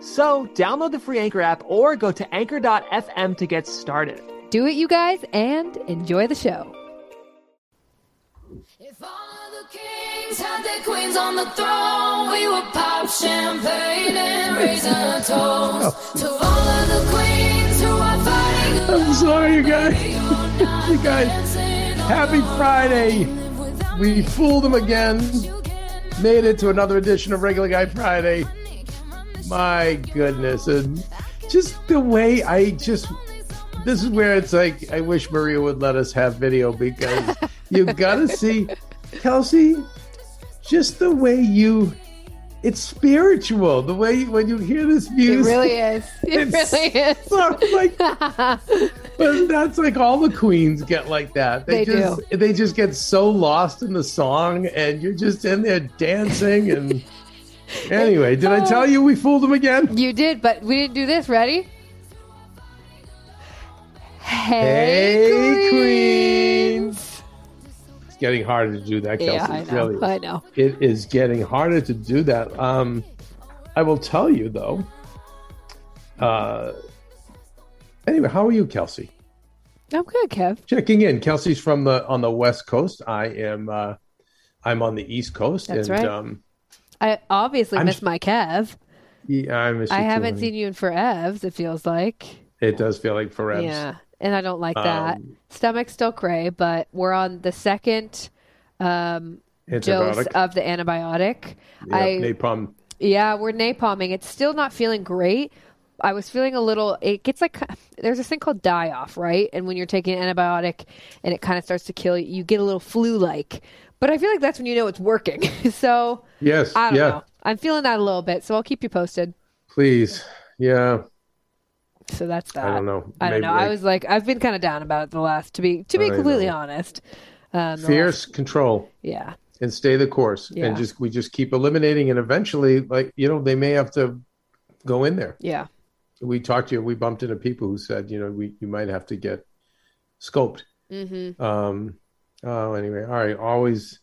So, download the free Anchor app or go to anchor.fm to get started. Do it, you guys, and enjoy the show. If all of the kings had their queens on the throne, we would pop champagne and raise a toast to all of the queens who are fighting. I'm sorry, you guys. you guys, happy Friday. We fooled them again. Made it to another edition of Regular Guy Friday. My goodness. And just the way I just, this is where it's like, I wish Maria would let us have video because you've got to see, Kelsey, just the way you, it's spiritual. The way you, when you hear this music. It really is. It really is. so, like, but that's like all the queens get like that. They do. just they just get so lost in the song, and you're just in there dancing. And anyway, did I tell you we fooled them again? You did, but we didn't do this. Ready? Hey, Hey, queens! It's getting harder to do that, Kelsey. Yeah, I It know. really is. I know. It is getting harder to do that. Um, I will tell you though. Uh, anyway, how are you, Kelsey? I'm good, Kev. checking in. Kelsey's from the on the West Coast. I am uh I'm on the East Coast. That's and right. um I obviously I'm- miss my Kev. yeah, I miss I haven't seen you in forever. It feels like. it does feel like forever. Yeah, and I don't like that. Um, Stomach's still cray, but we're on the second um, dose of the antibiotic. Yeah, I napalm. yeah, we're napalming. It's still not feeling great. I was feeling a little. It gets like there's this thing called die off, right? And when you're taking an antibiotic and it kind of starts to kill you, you get a little flu like. But I feel like that's when you know it's working. so Yes. I don't yeah. know. I'm feeling that a little bit, so I'll keep you posted. Please. Yeah. So that's that. I don't know. I don't Maybe know. I was like, I've been kind of down about it the last. To be to be I completely know. honest, Um, Fierce control yeah. and stay the course, Yeah. and just we just keep eliminating, and eventually, like you know, they may have to go in there. Yeah. We talked to you. We bumped into people who said, you know, we you might have to get scoped. Mm-hmm. Um. Oh, anyway, all right. Always,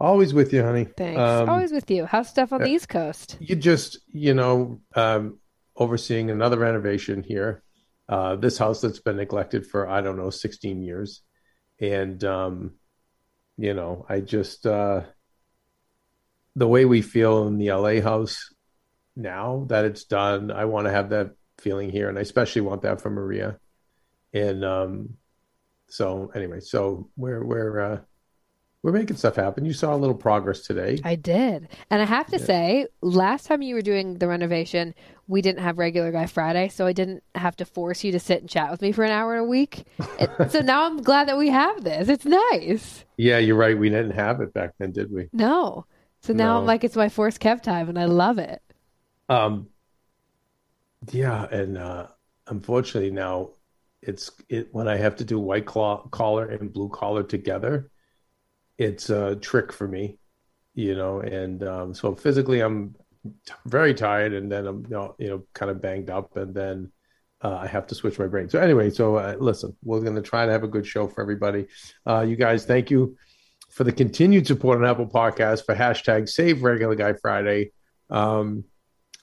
always with you, honey. Thanks. Um, Always with you. How's stuff on uh, the East Coast? you just you know um, overseeing another renovation here uh, this house that's been neglected for i don't know 16 years and um, you know i just uh, the way we feel in the la house now that it's done i want to have that feeling here and i especially want that for maria and um, so anyway so we're we're uh, we're making stuff happen you saw a little progress today I did. And I have to say, last time you were doing the renovation, we didn't have regular guy Friday, so I didn't have to force you to sit and chat with me for an hour a week. It- so now I'm glad that we have this. It's nice. Yeah, you're right. We didn't have it back then, did we? No. So now I'm like, it's my forced kept time, and I love it. Um, yeah, and uh, unfortunately now it's it when I have to do white claw, collar and blue collar together, it's a trick for me, you know. And um, so physically, I'm t- very tired, and then I'm you know, you know kind of banged up, and then uh, I have to switch my brain. So anyway, so uh, listen, we're going to try to have a good show for everybody. Uh, you guys, thank you for the continued support on Apple Podcasts for hashtag Save Regular Guy Friday. Um,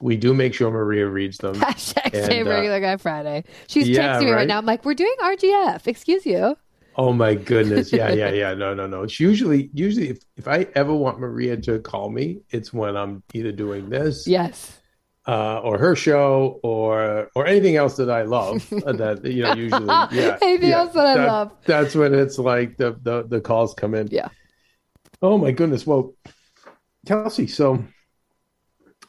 we do make sure Maria reads them. Hashtag And, same uh, regular guy Friday. She's yeah, texting me right right? now. I'm like, we're doing RGF. Excuse you. Oh my goodness. Yeah, yeah, yeah. No, no, no. It's usually usually if, if I ever want Maria to call me, it's when I'm either doing this Yes. uh, or her show or or anything else that I love. uh, that you know, usually yeah. Anything yeah, else that I love. That's when it's like the, the the calls come in. Yeah. Oh my goodness. Well, Kelsey, so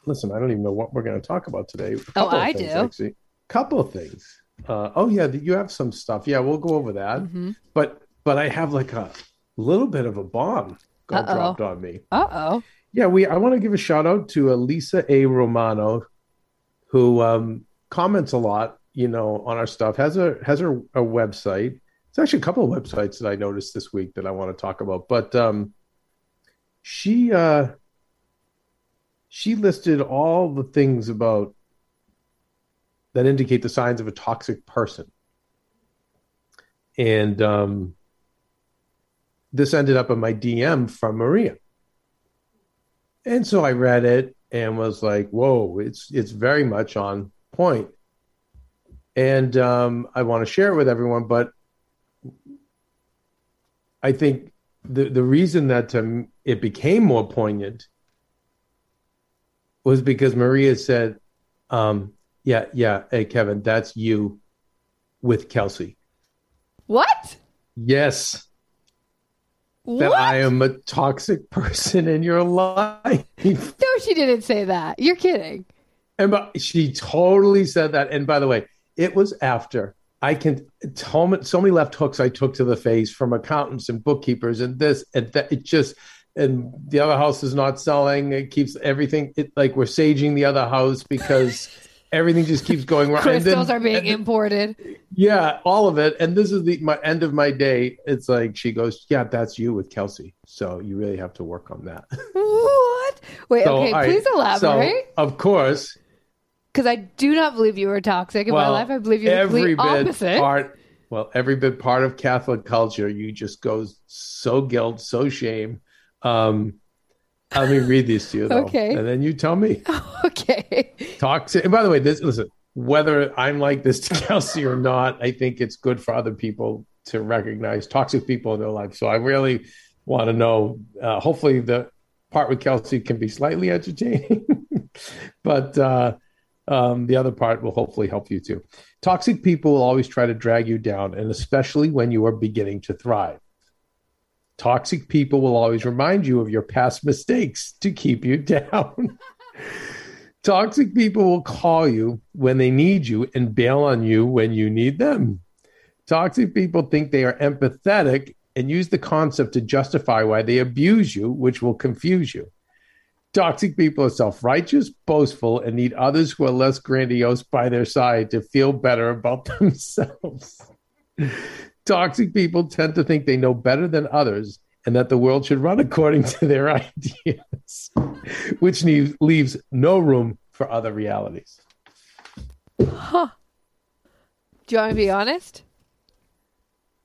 listen, I don't even know what we're going to talk about today. Oh, I things, do. Actually. Couple of things. Uh, oh yeah, you have some stuff. Yeah, we'll go over that. Mm-hmm. But but I have like a little bit of a bomb got Uh-oh. dropped on me. Uh oh. Yeah, we. I want to give a shout out to Elisa A. Romano, who um, comments a lot, you know, on our stuff. has a has her a website. It's actually a couple of websites that I noticed this week that I want to talk about. But um, she uh, she listed all the things about that indicate the signs of a toxic person, and um, this ended up in my DM from Maria. And so I read it and was like, "Whoa, it's it's very much on point." And um, I want to share it with everyone, but I think the the reason that um, it became more poignant was because Maria said, um, "Yeah, yeah, hey Kevin, that's you with Kelsey." What? Yes, that What? I am a toxic person in your life. No, she didn't say that. You're kidding. And but she totally said that. And by the way, it was after I can tell me so many left hooks I took to the face from accountants and bookkeepers and this and that. It just and the other house is not selling. It keeps everything. It like we're saging the other house because everything just keeps going wrong. And then- Crystals are being then- imported. yeah, all of it. And this is the my end of my day. It's like she goes, "Yeah, that's you with Kelsey." So you really have to work on that. What? Wait, So, okay, right, please So elaborate. of course, Because I do not believe you were toxic in my life. I believe you're the every complete bit opposite. part. Well, every bit part of Catholic culture, you just go so guilt, so shame. Um, let me read these to you, though, Okay. and then you tell me. okay. Toxic. And by the way, this listen. Whether I'm like this to Kelsey or not, I think it's good for other people to recognize toxic people in their life. So I really want to know. Uh, hopefully, the part with Kelsey can be slightly entertaining, but uh, um, the other part will hopefully help you too. Toxic people will always try to drag you down, and especially when you are beginning to thrive. Toxic people will always remind you of your past mistakes to keep you down. Toxic people will call you when they need you and bail on you when you need them. Toxic people think they are empathetic and use the concept to justify why they abuse you, which will confuse you. Toxic people are self righteous, boastful, and need others who are less grandiose by their side to feel better about themselves. Toxic people tend to think they know better than others and that the world should run according to their ideas, which leaves, leaves no room for other realities. Huh. Do you want to be honest?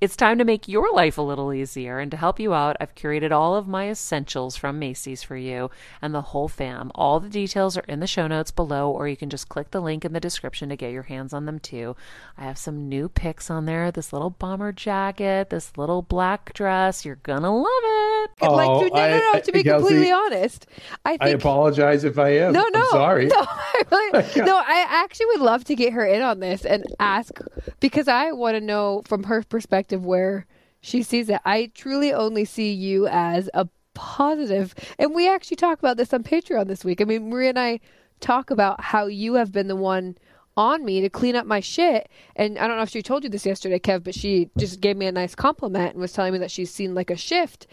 it's time to make your life a little easier. And to help you out, I've curated all of my essentials from Macy's for you and the whole fam. All the details are in the show notes below, or you can just click the link in the description to get your hands on them too. I have some new picks on there this little bomber jacket, this little black dress. You're gonna love it. like Oh, no, no, no, To be Kelsey, completely honest, I think I apologize if I am. No, no, I'm sorry. No, I really, no, I actually would love to get her in on this and ask because I want to know from her perspective where she sees it. I truly only see you as a positive, and we actually talk about this on Patreon this week. I mean, Maria and I talk about how you have been the one on me to clean up my shit. And I don't know if she told you this yesterday, Kev, but she just gave me a nice compliment and was telling me that she's seen like a shift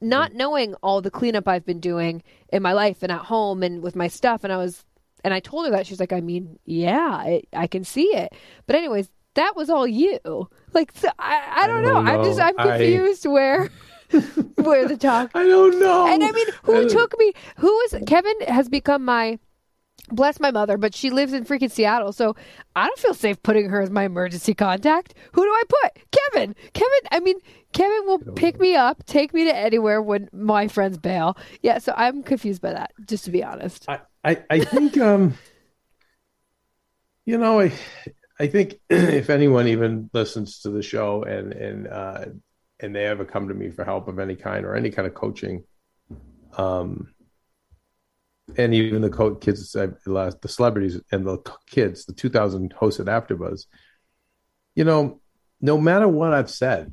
not knowing all the cleanup I've been doing in my life and at home and with my stuff. And I was, and I told her that she's like, I mean, yeah, I can see it. But anyways, that was all you. Like, so I, I don't know. don't I'm just. I'm I- confused where, where the talk. I don't know. And I mean, who took me? Who is Kevin? Has become my. Bless my mother, but she lives in freaking Seattle, so I don't feel safe putting her as my emergency contact. Who do I put? Kevin. Kevin. I mean, Kevin will pick me up, take me to anywhere when my friends bail. Yeah, so I'm confused by that, just to be honest. I, I, I think um you know I I think if anyone even listens to the show and and uh and they ever come to me for help of any kind or any kind of coaching um and even the co- kids the celebrities and the kids the 2000 hosted afterbuzz you know no matter what I've said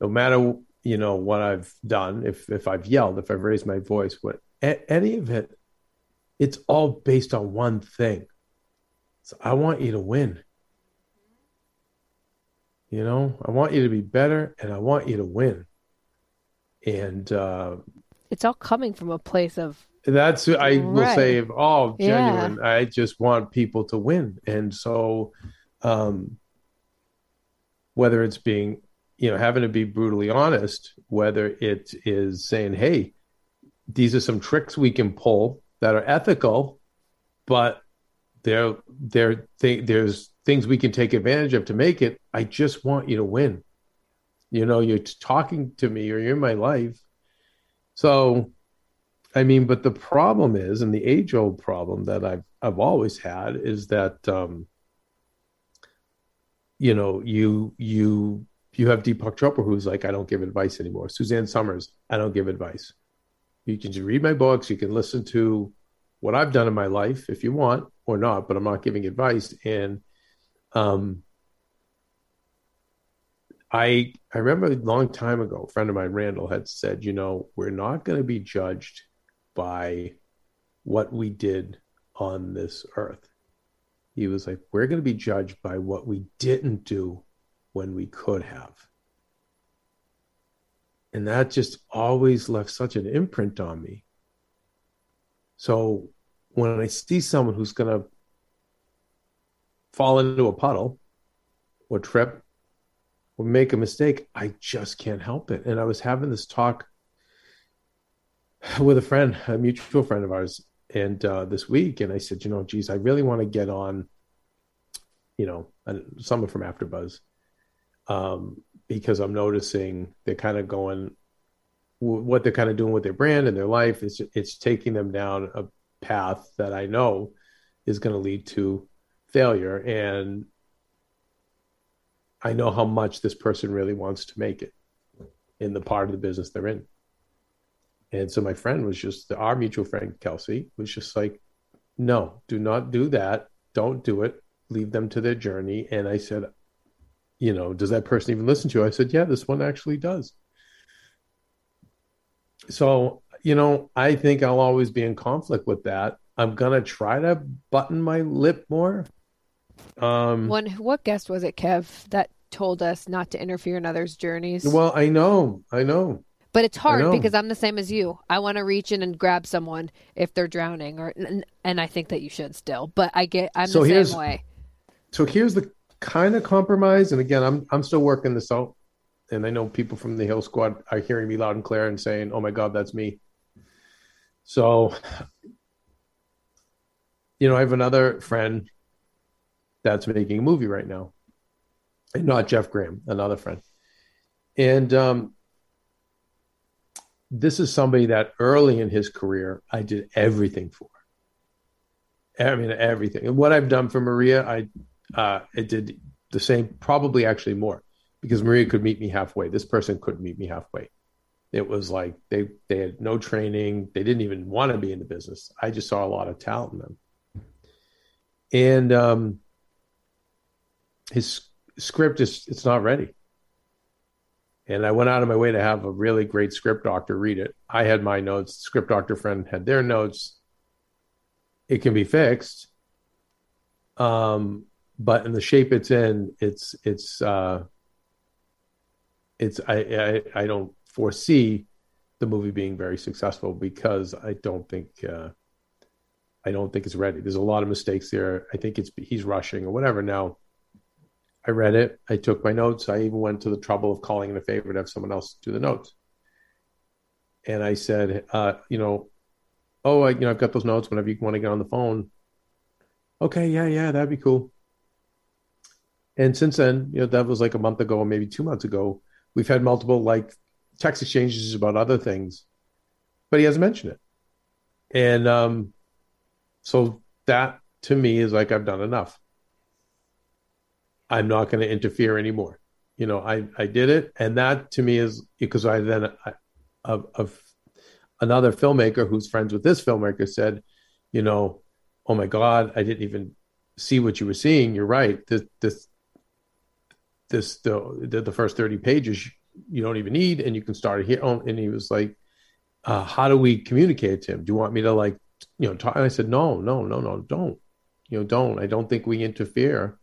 no matter you know what I've done if if I've yelled if I've raised my voice what any of it it's all based on one thing so I want you to win you know I want you to be better and I want you to win and uh It's all coming from a place of that's I will Right. say all Yeah. genuine. I just want people to win, and so um, whether it's being you know having to be brutally honest, whether it is saying, "Hey, these are some tricks we can pull that are ethical, but there there th- there's things we can take advantage of to make it." I just want you to win. You know, you're talking to me, or you're in my life, so. I mean, but the problem is, and the age old problem that I've I've always had is that um, you know, you you you have Deepak Chopra who's like, I don't give advice anymore. Suzanne Somers, I don't give advice. You can just read my books, you can listen to what I've done in my life if you want or not, but I'm not giving advice. And um I I remember a long time ago, a friend of mine, Randall, had said, you know, we're not going to be judged by what we did on this earth. He was like, we're going to be judged by what we didn't do when we could have. And that just always left such an imprint on me. So when I see someone who's going to fall into a puddle or trip or make a mistake, I just can't help it. And I was having this talk with a friend, a mutual friend of ours, and uh, this week, and I said, you know, geez, I really want to get on, you know, someone from AfterBuzz, um, because I'm noticing they're kind of going, what they're kind of doing with their brand and their life is it's taking them down a path that I know is going to lead to failure, and I know how much this person really wants to make it in the part of the business they're in. And so my friend was just our mutual friend Kelsey was just like, no, do not do that. Don't do it. Leave them to their journey. And I said, you know, does that person even listen to you? I said, yeah, this one actually does. So, you know, I think I'll always be in conflict with that. I'm gonna try to button my lip more. Um, One, what guest was it, Kev, that told us not to interfere in others' journeys? well, I know, I know. but it's hard because I'm the same as you. I want to reach in and grab someone if they're drowning, or and, and I think that you should still. But I get, I'm So the same way. so here's the kind of compromise and again i'm i'm still working this out and i know people from the heal squad are hearing me loud and clear and saying oh my god that's me so you know i have another friend that's making a movie right now and not jeff graham another friend and um this is somebody that early in his career i did everything for i mean everything and what i've done for maria i uh, it did the same, probably actually more, because Maria could meet me halfway. This person couldn't meet me halfway. It was like they they had no training. They didn't even want to be in the business. I just saw a lot of talent in them, and um, his script is it's not ready. And I went out of my way to have a really great script doctor read it. I had my notes. Script doctor friend had their notes. It can be fixed. Um, but in the shape it's in, it's it's uh, it's I, I I don't foresee the movie being very successful because I don't think uh, I don't think it's ready. There's a lot of mistakes there. I think it's he's rushing or whatever. Now, I read it. I took my notes. I even went to the trouble of calling in a favor to have someone else do the notes. And I said, uh, you know, oh, I, you know, I've got those notes. Whenever you want to get on the phone, okay, yeah, yeah, that'd be cool. And since then, you know, that was like a month ago, maybe two months ago. We've had multiple like text exchanges about other things, but he hasn't mentioned it. And um, so that to me is like I've done enough. I'm not going to interfere anymore. You know, I I did it, and that to me is because I then of of another filmmaker who's friends with this filmmaker said, you know, oh my God, I didn't even see what you were seeing. You're right. This this this the the, the first 30 pages you don't even need and you can start here. Oh, and he was like uh, how do we communicate to him? Do you want me to like you know talk? and i said no no no no don't. You know don't. I don't think we interfere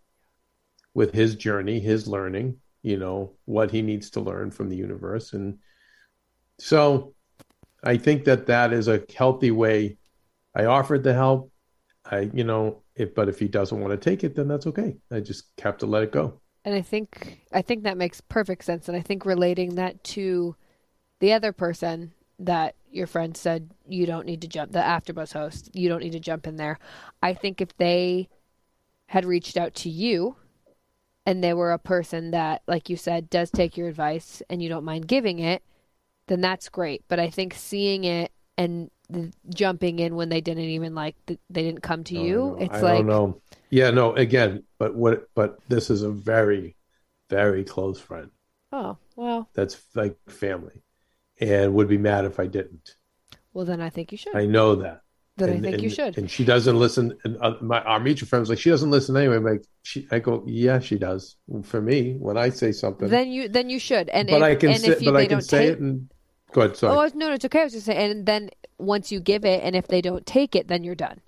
with his journey his learning you know what he needs to learn from the universe. And so i think that that is a healthy way. I offered the help. I you know if but if he doesn't want to take it then that's okay. I just have to let it go And I think I think that makes perfect sense. And I think relating that to the other person that your friend said you don't need to jump the afterbuzz host, you don't need to jump in there. I think if they had reached out to you and they were a person that, like you said, does take your advice and you don't mind giving it, then that's great. But I think seeing it and the, jumping in when they didn't even like th- they didn't come to you, no, it's I like don't. Yeah, no. Again, but what? But this is a very, very close friend. oh well, That's like family, and would be mad if I didn't. well then I think you should. I know that. then I and, think you should. And she doesn't listen. And uh, my our mutual friends like, she doesn't listen anyway. I'm like, she, I go, yeah, she does. For me, when I say something, then you then you should. And but if, I can and say, if you, but they I can don't say take, it and go ahead. Sorry. Oh no, no, it's okay. I was just saying. And then once you give it, and if they don't take it, then you're done.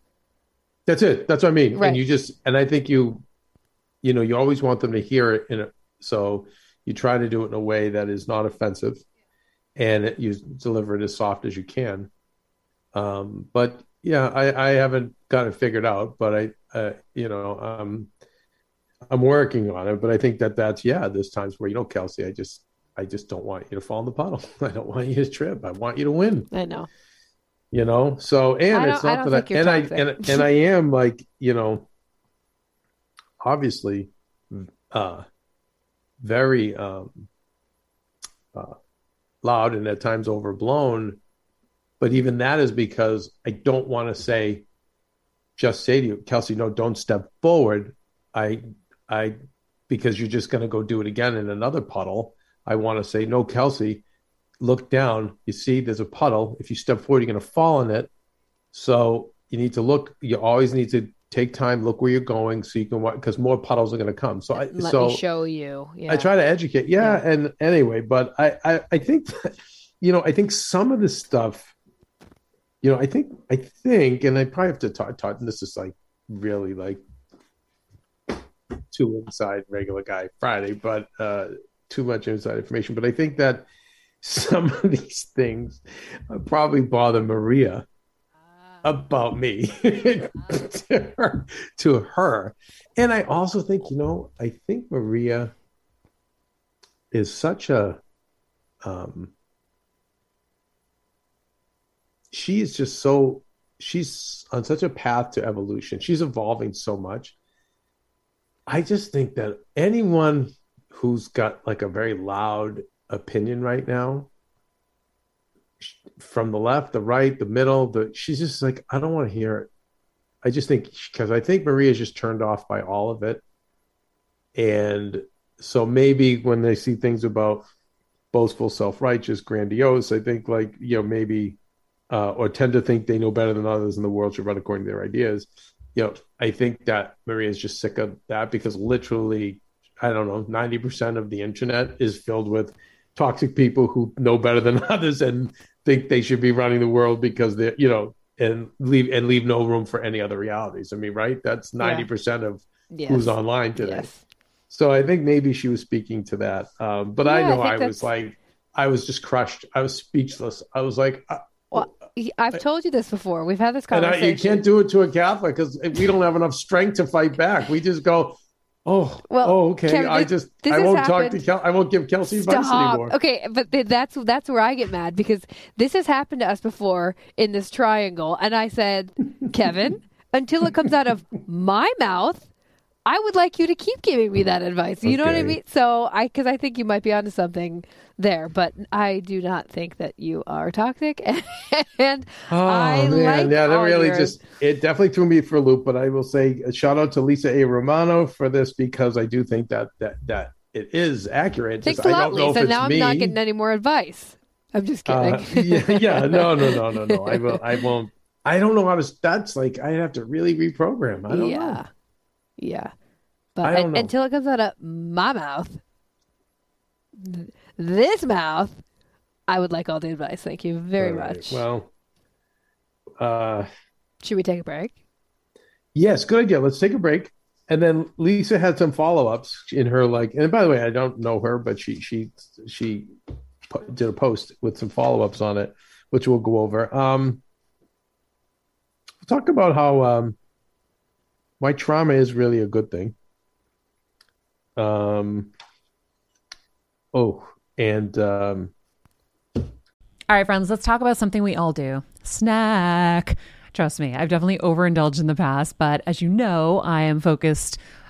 That's it. That's what I mean. Right. And you just and I think you, you know, you always want them to hear it in a so you try to do it in a way that is not offensive, and it, you deliver it as soft as you can. Um, but yeah, I, I haven't got it figured out, but I, uh, you know, um, I'm working on it. But I think that that's yeah. There's times where you know, Kelsey, I just I just don't want you to fall in the puddle. I don't want you to trip. I want you to win I know. you know so and it's I not don't that you're and i and, and i am like you know obviously uh very um uh, loud and at times overblown but even that is because i don't want to say just say to you kelsey no don't step forward i i because you're just going to go do it again in another puddle. I want to say, no, Kelsey, look down. You see, there's a puddle. If you step forward, you're going to fall in it. So you need to look. You always need to take time, look where you're going, so you can because more puddles are going to come. So I Let so me show you. Yeah. I try to educate. Yeah, and anyway, but I, I I think that, you know I think some of this stuff, you know, I think I think, and I probably have to talk. talk and this is like really like too inside regular guy Friday, but uh too much inside information. But I think that some of these things probably bother Maria about me to, her, to her. And I also think, you know, I think Maria is such a um she is just so she's on such a path to evolution. She's evolving so much. I just think that anyone who's got like a very loud opinion right now from the left, the right, the middle, the she's just like, I don't want to hear it. I just think because I think Maria's just turned off by all of it. And so maybe when they see things about boastful, self-righteous, grandiose, I think like, you know, maybe uh, or tend to think they know better than others in the world should run according to their ideas. You know, I think that Maria is just sick of that because literally, I don't know, 90% of the internet is filled with toxic people who know better than others and think they should be running the world because they're, you know, and leave and leave no room for any other realities. I mean, right? That's 90% of Yes. who's online today. Yes. So I think maybe she was speaking to that. Um, but I Yeah, I know think I, was like, I was just crushed. I was speechless. I was like, I, Well, I've told you this before. We've had this and I, conversation. you can't do it to a Catholic because we don't have enough strength to fight back. We just go, oh, Well, oh, okay. Kevin, I just, I won't talk to Kel. I won't give Kelsey advice anymore. Okay, but th- that's that's where I get mad because this has happened to us before in this triangle, and I said, Kevin, until it comes out of my mouth, I would like you to keep giving me that advice. You know what I mean? So I, because I think you might be onto something there, but I do not think that you are toxic, and Oh I man, like yeah, that really just it definitely threw me for a loop. But I will say a shout out to Lisa A. Romano for this because I do think that that that it is accurate. Thanks a I lot, don't know Lisa. if it's Now I'm me. not getting any more advice. I'm just kidding. Uh, yeah, yeah, no, no, no, no, no. I will. I won't. I don't know how to. That's like I have to really reprogram. I don't yeah, know. Yeah. I But know. until it comes out of my mouth, th- this mouth, I would like all the advice. Thank you very right, much. Well, uh, Should we take a break? yes, good idea. Let's take a break. And then Lisa had some follow ups in her like. And by the way, I don't know her, but she she she did a post with some follow ups on it, which we'll go over. Um, we'll talk about how um, why trauma is really a good thing. Um. Oh, and um, All right, friends, let's talk about something we all do snack. Trust me, I've definitely overindulged in the past, but as you know, I am focused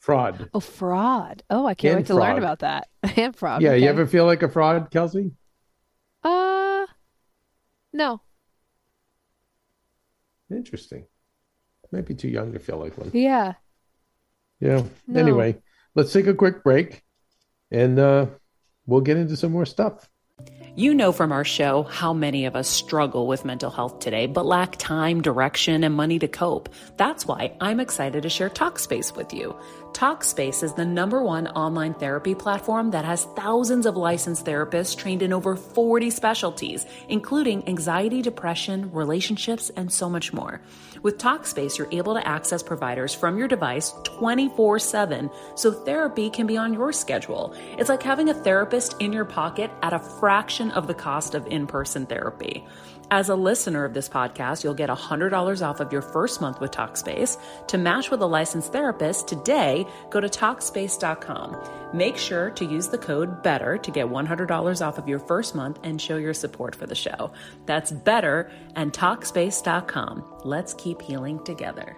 Fraud. Oh, fraud. Oh, I can't And wait to learn about that. and fraud. Yeah, okay. you ever feel like a fraud, Kelsey? Uh, no. Interesting. Might be too young to feel like one. Yeah. Yeah. No. Anyway, let's take a quick break and uh, we'll get into some more stuff. You know from our show how many of us struggle with mental health today, but lack time, direction, and money to cope. That's why I'm excited to share Talkspace with you. Talkspace is the number one online therapy platform that has thousands of licensed therapists trained in over 40 specialties, including anxiety, depression, relationships, and so much more. With Talkspace, you're able to access providers from your device 24 7, so therapy can be on your schedule. It's like having a therapist in your pocket at a fraction of the cost of in person therapy. As a listener of this podcast, you'll get $100 off of your first month with Talkspace. To match with a licensed therapist today, go to Talkspace.com. Make sure to use the code BETTER to get $100 off of your first month and show your support for the show. That's BETTER and Talkspace.com. Let's keep healing together.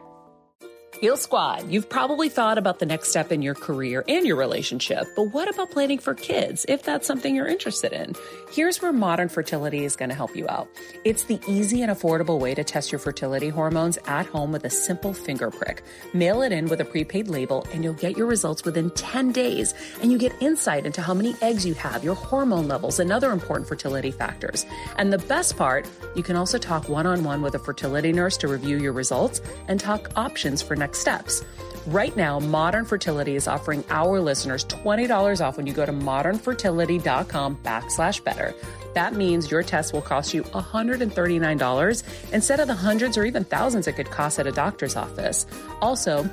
Heal Squad, you've probably thought about the next step in your career and your relationship, but what about planning for kids if that's something you're interested in? Here's where modern fertility is going to help you out. It's the easy and affordable way to test your fertility hormones at home with a simple finger prick. Mail it in with a prepaid label, and you'll get your results within 10 days. And you get insight into how many eggs you have, your hormone levels, and other important fertility factors. And the best part, you can also talk one on one with a fertility nurse to review your results and talk options for next steps. Right now, Modern Fertility is offering our listeners $20 off when you go to modernfertility.com backslash better. That means your test will cost you $139 instead of the hundreds or even thousands it could cost at a doctor's office. Also,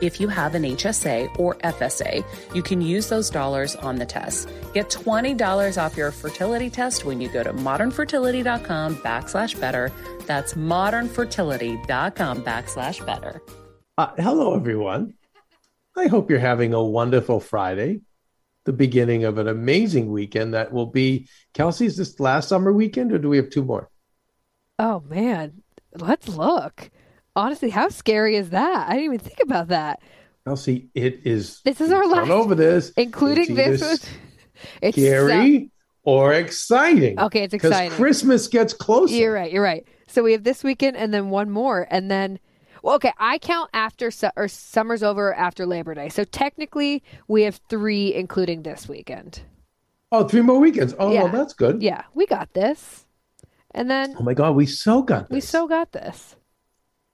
if you have an HSA or FSA, you can use those dollars on the test. Get $20 off your fertility test when you go to modernfertility.com backslash better. That's modernfertility.com backslash better. Uh, hello, everyone. I hope you're having a wonderful Friday, the beginning of an amazing weekend that will be Kelsey's this last summer weekend, or do we have two more? Oh man, let's look. Honestly, how scary is that? I didn't even think about that. Kelsey, it is. This is our last, over this, including this. it's scary or exciting. okay, it's because exciting. Christmas gets closer. You're right. You're right. So we have this weekend and then one more, and then. Well, okay, I count after su- or summer's over after Labor Day. So technically, we have three, including this weekend. Oh, three more weekends. Oh, Yeah. well, that's good. Yeah, we got this. And then Oh my God, we so got this. we so got this.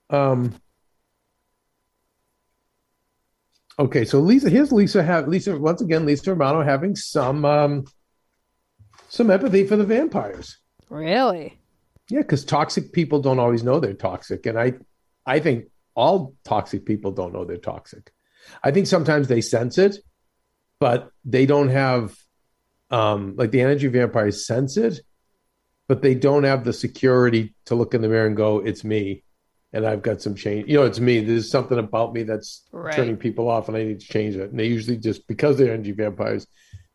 Um. Okay, so Lisa, here's Lisa. Have Lisa once again, Lisa Romano having some um, some empathy for the vampires. Really? Yeah, because toxic people don't always know they're toxic, and I, I think all toxic people don't know they're toxic. I think sometimes they sense it, but they don't have, um, like the energy vampires sense it, but they don't have the security to look in the mirror and go, "It's me," and I've got some change. You know, it's me. There's something about me that's Right. turning people off, and I need to change it. And they usually just because they're energy vampires,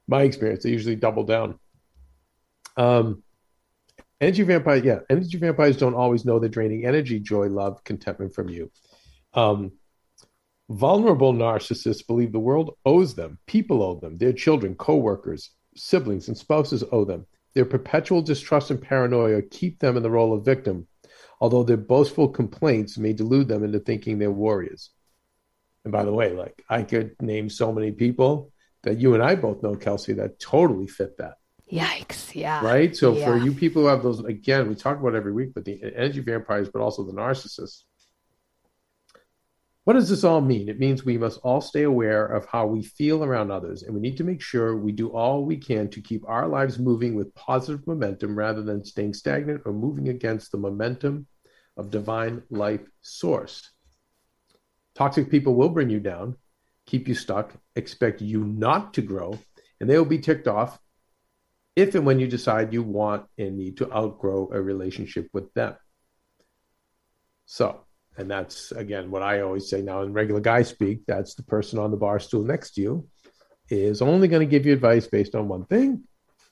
my experience, they usually double down. Um, energy vampire, yeah, energy vampires don't always know they're draining energy, joy, love, contentment from you. Um, vulnerable narcissists believe the world owes them, people owe them, their children, co-workers, siblings, and spouses owe them. Their perpetual distrust and paranoia keep them in the role of victim, although their boastful complaints may delude them into thinking they're warriors. And by the way, like I could name so many people that you and I both know, Kelsey, that totally fit that Yikes! Yeah. right? So for you people who have those, again, we talk about every week, but the energy vampires, but also the narcissists. What does this all mean? It means we must all stay aware of how we feel around others, and we need to make sure we do all we can to keep our lives moving with positive momentum rather than staying stagnant or moving against the momentum of divine life source. Toxic people will bring you down, keep you stuck, expect you not to grow, and they will be ticked off if and when you decide you want and need to outgrow a relationship with them. So, and that's again what I always say now in regular guy speak that's the person on the bar stool next to you is only going to give you advice based on one thing,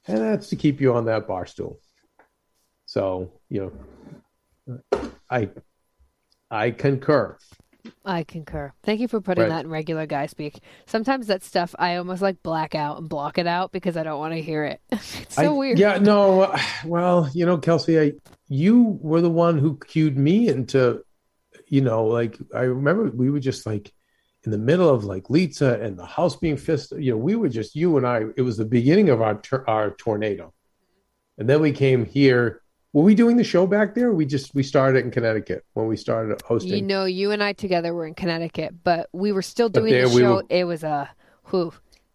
and that's to keep you on that bar stool. So, you know, I I concur. I concur. Thank you for putting Right. that in regular guy speak. Sometimes that stuff I almost like black out and block it out because I don't want to hear it. it's so I- weird. Yeah, no. Well, you know, Kelsey, I, you were the one who cued me into, you know, like I remember we were just like in the middle of like Lisa and the house being fisted. You know, we were just you and I. It was the beginning of our our tornado. and then we came here. Were we doing the show back there? Or we just we started it in Connecticut when we started hosting. You know, you and I together were in Connecticut, but we were still doing there the we show. were- It was a whew.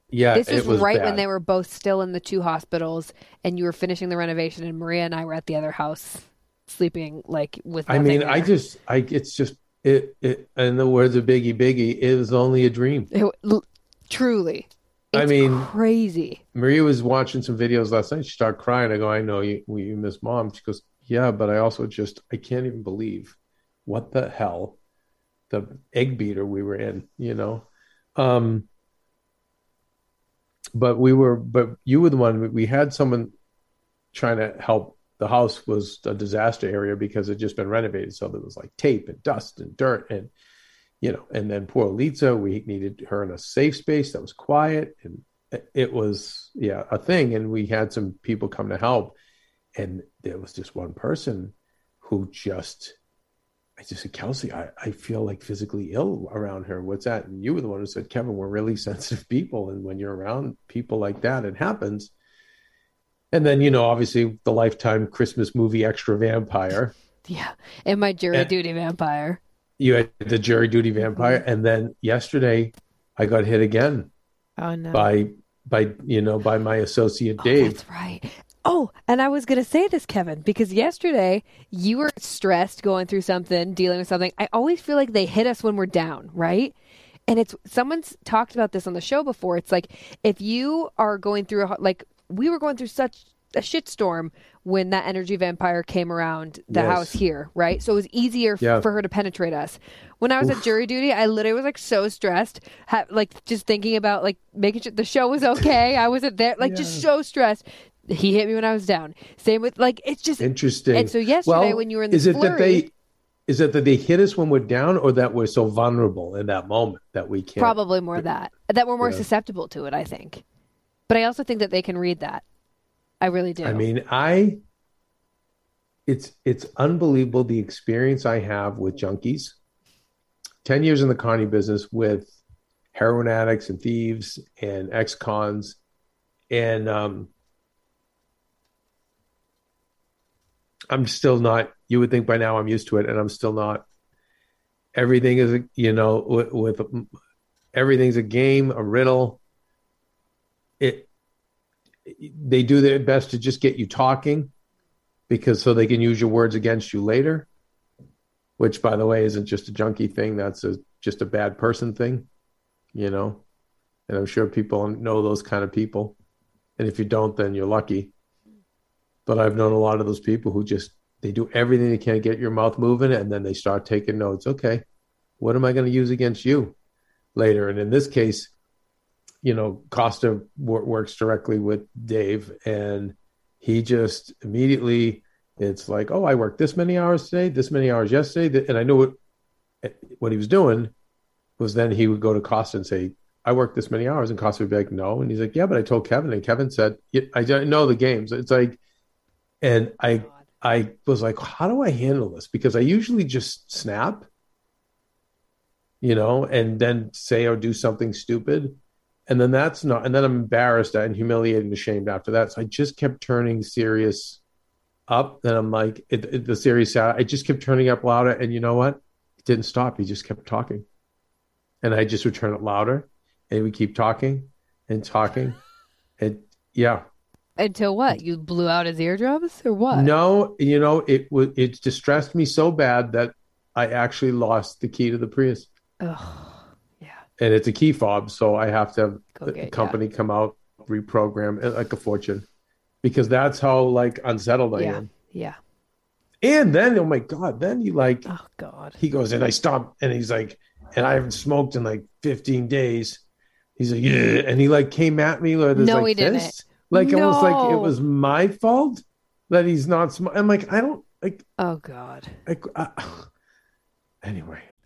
yeah, This it was, was right when they were both still in the two hospitals, and you were finishing the renovation, and Maria and I were at the other house sleeping like with. I mean, I just, I it's just it. it in the words of Biggie Biggie, it was only a dream. It, l- truly. I mean- crazy. Maria was watching some videos last night. She started crying. I go, I know you, you miss mom. She goes, Yeah, but I also just, I can't even believe what the hell the egg beater we were in, you know? Um, but we were, but you were the one, we had someone trying to help. The house was a disaster area because it just been renovated. So there was like tape and dust and dirt and, you know, and then poor Lisa, we needed her in a safe space that was quiet and it was yeah a thing and we had some people come to help and there was just one person who just i just said kelsey i, I feel like physically ill around her what's that and you were the one who said kevin we're really sensitive people and when you're around people like that it happens and then you know obviously the lifetime christmas movie extra vampire Yeah. And my jury And- duty vampire. You had the jury duty vampire mm-hmm. and then yesterday i got hit again Oh no. by by you know by my associate Oh, dave that's right. Oh, and I was going to say this, Kevin, because yesterday you were stressed going through something, dealing with something. I always feel like they hit us when we're down, right? And it's someone's talked about this on the show before. It's like if you are going through a like we were going through such a shitstorm when that energy vampire came around the Yes. house here, right? So it was easier f- Yeah. for her to penetrate us. When I was at jury duty, I literally was like so stressed, ha- like just thinking about like making sure the show was okay. I wasn't there, like just so stressed. He hit me when I was down. Same with like it's just Interesting. And so yesterday Well, when you were in the is it that flurry- they is it that they hit us when we're down, or that we're so vulnerable in that moment that we can't? probably more that that we're more Yeah. susceptible to it. I think, but I also think that they can read that. I really do. I mean, I. It's it's unbelievable the experience I have with junkies. Ten years in the carny business with heroin addicts and thieves and ex-cons, and um, I'm still not. You would think by now I'm used to it, and I'm still not. Everything is, you know, with, with everything's a game, a riddle. They do their best to just get you talking because so they can use your words against you later which by the way isn't just a junkie thing. That's a just a bad person thing you know? And i'm sure people know those kind of people. And if you don't then you're lucky. But i've known a lot of those people who just they do everything they can to get your mouth moving and then they start taking notes. Okay what am i going to use against you later? And in this case you know, Costa wor- works directly with Dave, and he just immediately, it's like, oh, I worked this many hours today, this many hours yesterday, and I knew what eh, what he was doing was then he would go to Costa and say, I worked this many hours, and Costa would be like, no, and he's like, yeah, but I told Kevin, and Kevin said, I don't know the games. It's like, and I I was like, how do I handle this? Because I usually just snap, you know, and then say or do something stupid and then that's not and then i'm embarrassed and humiliated and ashamed after that. So i just kept turning serious up. And i'm like it, it- the serious side i just kept turning up louder. And you know what? It didn't stop. He just kept talking. And i just would turn it louder. And we keep talking and talking. And yeah. Until what? You blew out his eardrums or what? no you know it was it distressed me so bad that i actually lost the key to the prius. Ugh. And it's a key fob, so I have to have Go the get- company come out, reprogram it like a fortune, because that's how like unsettled I Yeah. am. Yeah. And then, oh my god, then he like Oh God. he goes and I stop, and he's like, and I haven't smoked in like 15 days. He's like, yeah, and he like came at me like, this, No, like he didn't. like almost like it was my fault that he's not. Sm- I'm like, I don't like, Oh God. like uh, anyway.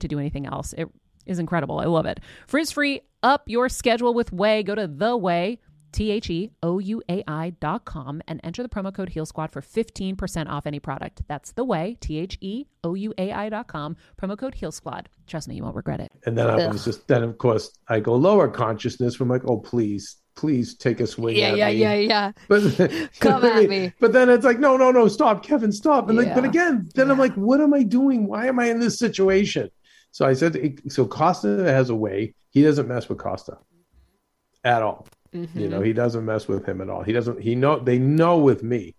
to do anything else. It is incredible. I love it. Frizz free, up your schedule with Ouai. Go to the Ouai. T H E O U A I dot com and enter the promo code Heal Squad for 15% off any product. That's the Ouai, T H E O U A I dot com, promo code Heal Squad. Trust me, you won't regret it. And then I was just then of course I go lower consciousness. I'm like, oh please, please take a swing Yeah, at yeah, me. yeah, yeah. But Come at me. But then it's like, no, no, no, stop, Kevin, stop. And like, but again, then I'm like, what am I doing? Why am I in this situation? So I said, so Costa has a way. He doesn't mess with Costa at all. You Mm-hmm. know, he doesn't mess with him at all. He doesn't. He know they know with me,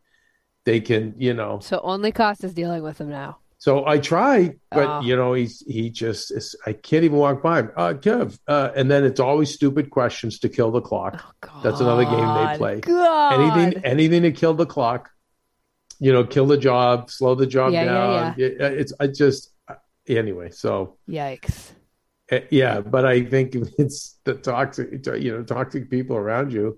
they can. You know, So only Costa's dealing with him now. so I try, but Oh. you know, he's he just is, I can't even walk by him. Uh, Kev, uh, and then it's always stupid questions to kill the clock. God. That's another game they play. God. Anything, anything to kill the clock. You know, kill the job, slow the job Yeah, yeah, down. It- it's I just anyway. So Yikes. uh, yeah, but I think it's the toxic, you know, toxic people around you.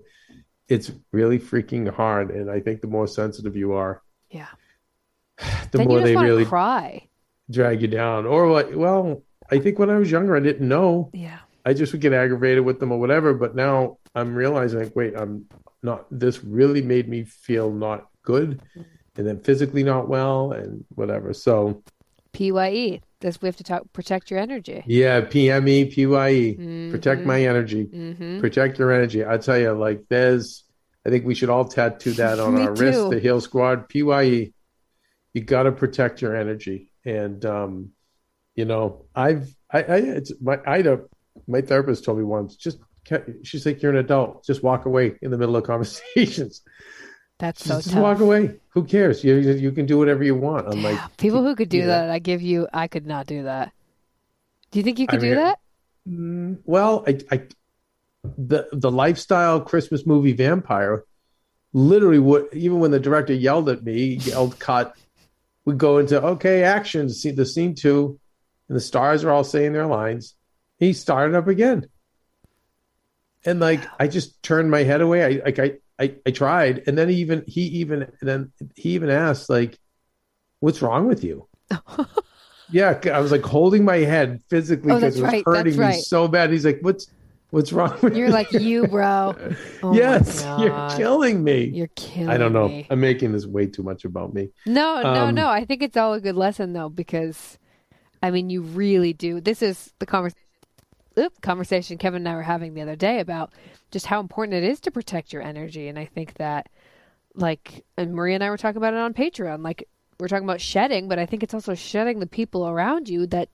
It's really freaking hard, and I think the more sensitive you are, Yeah. the then more they really cry. drag you down. Or like, well, I think when I was younger, I didn't know. Yeah. I just would get aggravated with them or whatever. But now I'm realizing, like, wait, I'm not. This really made me feel not good, and then physically not well, and whatever. So PYE. This we have to talk. Protect your energy. yeah, PME, PYE, protect my energy, Mm-hmm. protect your energy. I tell you, like, there's. I think we should all tattoo that on our wrist. The Heal Squad, PYE. You got to protect your energy, and um, you know, I've I, I it's my Ida, my therapist told me once, just she's like, you're an adult, just walk away in the middle of conversations. That's so just tough. walk away. Who cares? You you can do whatever you want. I'm like, people who could do yeah. that, I give you. I could not do that. Do you think you I could do that? Mm, well, I, I, the the lifestyle Christmas movie vampire, literally, what even when the director yelled at me, yelled cut, we go into okay, action, see the scene two, and the stars are all saying their lines. He started up again, and like I just turned my head away. I like I I, I tried, and then he even he even then he even asked like, "What's wrong with you?" Yeah, I was like holding my head physically Oh, because that's it was right, hurting that's me right. so bad. He's like, "What's what's wrong with You're you?" like you, bro. Oh yes, you're killing me. You're killing. I don't know. me. I'm making this way too much about me. No, no, Um, no. I think it's all a good lesson though, because I mean, you really do. This is the conversation. Oop, conversation Kevin and I were having the other day about just how important it is to protect your energy, and I think that, like, and Maria and I were talking about it on Patreon. Like, we're talking about shedding, but I think it's also shedding the people around you that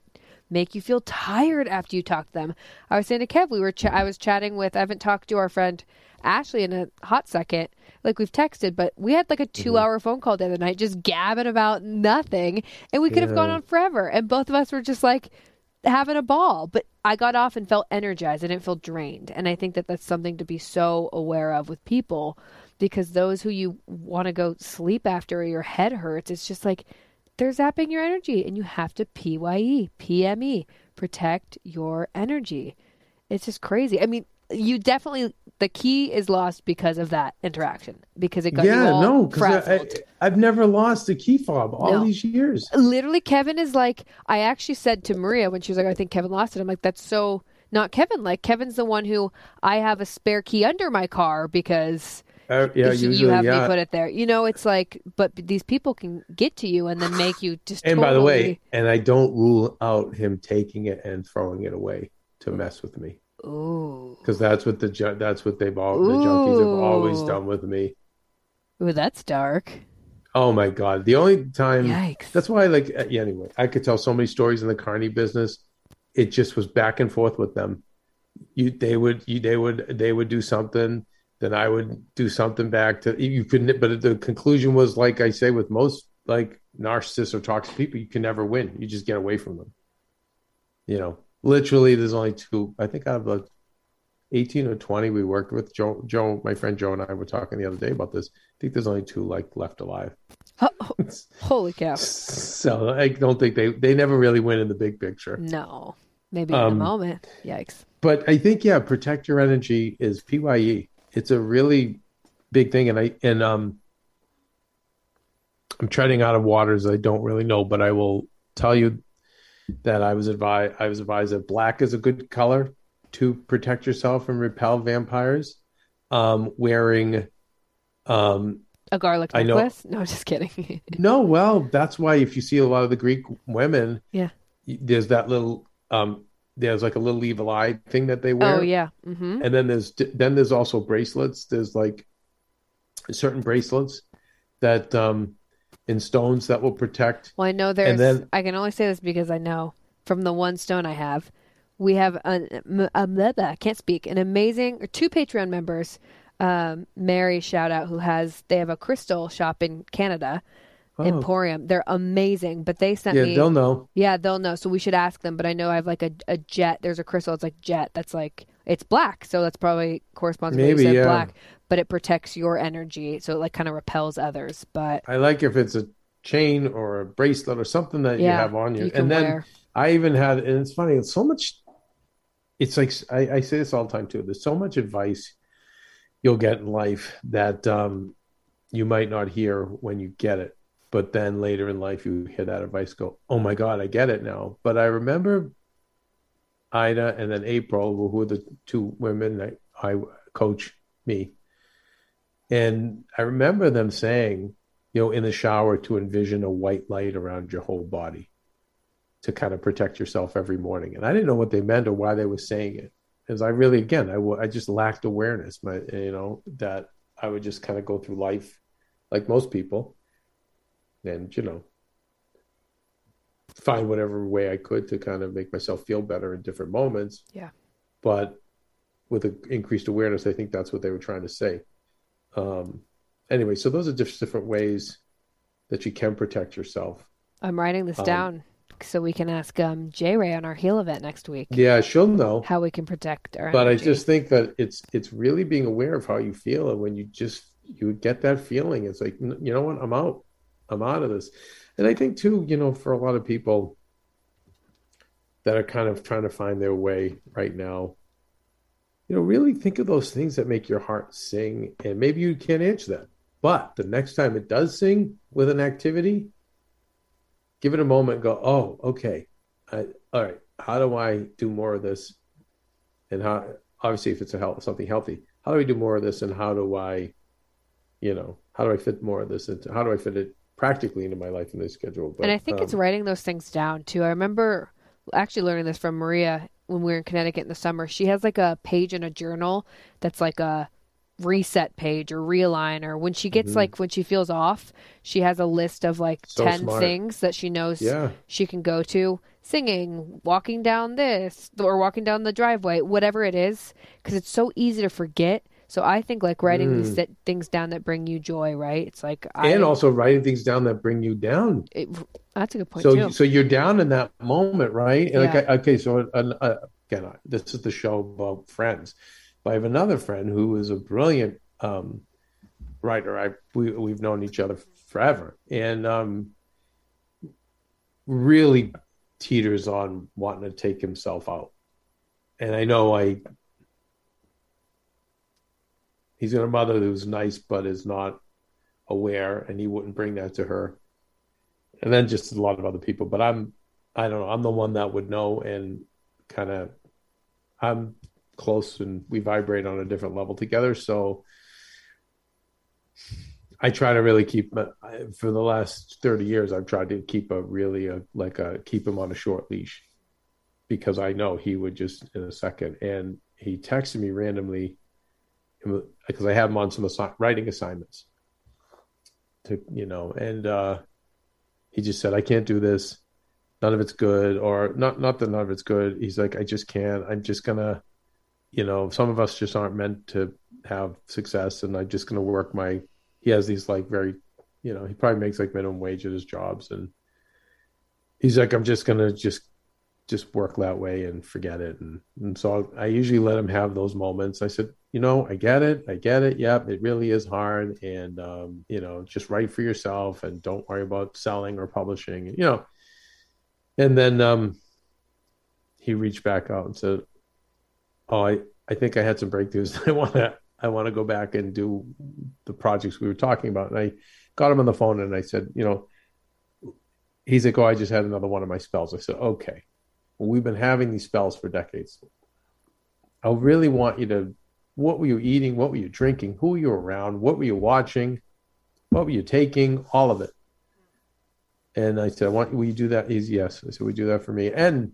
make you feel tired after you talk to them. I was saying to Kev, we were ch- I was chatting with. I haven't talked to our friend Ashley in a hot second. Like we've texted, but we had like a Mm-hmm. two-hour phone call the other night, just gabbing about nothing, and we could have gone on forever. And both of us were just like having a ball. But I got off and felt energized. I didn't feel drained, and I think that that's something to be so aware of with people, because those who you want to go sleep after or your head hurts, it's just like they're zapping your energy and you have to PYE, PME, protect your energy. It's just crazy. I mean, you definitely, the key is lost because of that interaction, because it got yeah, no, because I, frazzled. I, I've never lost a key fob all No. these years. Literally, Kevin is like, I actually said to Maria when she was like, I think Kevin lost it. I'm like, that's so not Kevin. Like, Kevin's the one who I have a spare key under my car because Uh, yeah, you have yeah. me put it there. You know, it's like, but these people can get to you and then make you just. and by the way, and I don't rule out him taking it and throwing it away to mess with me because that's what the ju- that's what they've all the junkies have always Ooh. done with me. ooh, that's dark. Oh my god! The only time Yikes. that's why, like, uh, yeah, anyway, I could tell so many stories in the carny business. It just was back and forth with them. You, they would, you, they would, they would do something, then I would do something back to you. Couldn't, but the conclusion was, like I say, with most like narcissists or toxic people, you can never win. You just get away from them. you know, literally, there's only two. I think out of like 18 or 20 we worked with. Joe, Joe, my friend Joe and I were talking the other day about this. I think there's only two like left alive. Ho- Holy cow. So I don't think they they never really win in the big picture. No. Maybe in Um, a moment. Yikes. But I think yeah, protect your energy is PYE. It's a really big thing, and I and um, I'm treading out of waters I don't really know, but I will tell you that I was advised I was advised that black is a good color to protect yourself and repel vampires. Um, wearing um, A garlic I know- necklace? No, just kidding. no, well, that's why if you see a lot of the Greek women, Yeah. there's that little um, there's like a little evil eye thing that they wear. oh, yeah. mm-hmm. and then there's then there's also bracelets there's like certain bracelets that um in stones that will protect Well, I know there's. then- I can only say this because I know from the one stone I have, we have m- a, blah, can't speak. An amazing or two Patreon members. Um, Mary, shout out, who has they have a crystal shop in Canada, Emporium. They're amazing, but they sent Oh. yeah me. they'll know Yeah, they'll know. So we should ask them. But I know I have like a, a jet. There's a crystal. It's like jet. That's like it's black. So that's probably corresponds Maybe, you said, yeah. black. But it protects your energy, so it like kind of repels others. But i like if it's a chain or a bracelet or something that you have on you, you and then wear. i even had and it's funny it's so much it's like I, I say this all the time too there's so much advice you'll get in life that um you might not hear when you get it but then later in life you hear that advice go oh my god i get it now but i remember ida and then april who were the two women that i coach me and i remember them saying you know in the shower to envision a white light around your whole body to kind of protect yourself every morning. And i didn't know what they meant or why they were saying it. Because i really again I I just lacked awareness my you know that i would just kind of go through life like most people and you know find whatever way i could to kind of make myself feel better in different moments. Yeah. but with an increased awareness i think that's what they were trying to say um anyway so those are just different ways that you can protect yourself. I'm writing this Um, down so we can ask um, J Ray on our Heal event next week. Yeah she'll know. How we can protect our. but I just think that it's it's really being aware of how you feel, and when you just you get that feeling, it's like you know what, I'm out, I'm out of this, and I think too, you know, for a lot of people that are kind of trying to find their way right now, you know, really think of those things that make your heart sing, and maybe you can't answer that, but the next time it does sing with an activity, give it a moment, and go, oh, okay, I, all right, how do I do more of this? and how obviously if it's a health something healthy how do we do more of this and how do i you know how do i fit more of this into how do i fit it practically into my life and the schedule but and I think it's um, writing those things down too. I remember actually learning this from Maria when we were in Connecticut in the summer. She has like a page in a journal that's like a reset page or realign or when she gets Mm-hmm. like when she feels off, she has a list of like So 10 smart. things that she knows Yeah. she can go to singing, walking down this or walking down the driveway, whatever it is, because it's so easy to forget. So I think like writing these th- things down that bring you joy, right? It's like I, Mm. and also writing things down that bring you down it, that's a good point so too. so you're down in that moment right and Yeah. like okay so uh, uh, again this is the show about friends but i have another friend who is a brilliant um writer i we, we've known each other forever and um really teeters on wanting to take himself out and i know i he's got a mother who's nice but is not aware and he wouldn't bring that to her. And then just a lot of other people but i'm i don't know. I'm the one that would know and kind of i'm close and we vibrate on a different level together. So i try to really keep I- for the last 30 years i've tried to keep a really a, like a keep him on a short leash because i know he would just in a second. And he texted me randomly because i have him on some assi- writing assignments to you know and uh he just said i can't do this none of it's good or not not that none of it's good he's like i just can't i'm just gonna you know some of us just aren't meant to have success and i'm just gonna work my he has these like very you know he probably makes like minimum wage at his jobs and he's like i'm just gonna just just work that way and forget it. And, and so I usually let him have those moments. I said, you know, I get it. I get it. Yep. It really is hard. And, um, you know, just write for yourself and don't worry about selling or publishing, you know. And then um, he reached back out and said, oh, I, I think I had some breakthroughs. I want to, I want to go back and do the projects we were talking about. And I got him on the phone and I said, you know, he's like, oh, I just had another one of my spells. I said, okay well, we've been having these spells for decades. I really want you to what were you eating? What were you drinking? Who were you around? What were you watching? What were you taking? All of it. And I said, I want will you do that? He's yes. I said, we do that for me. And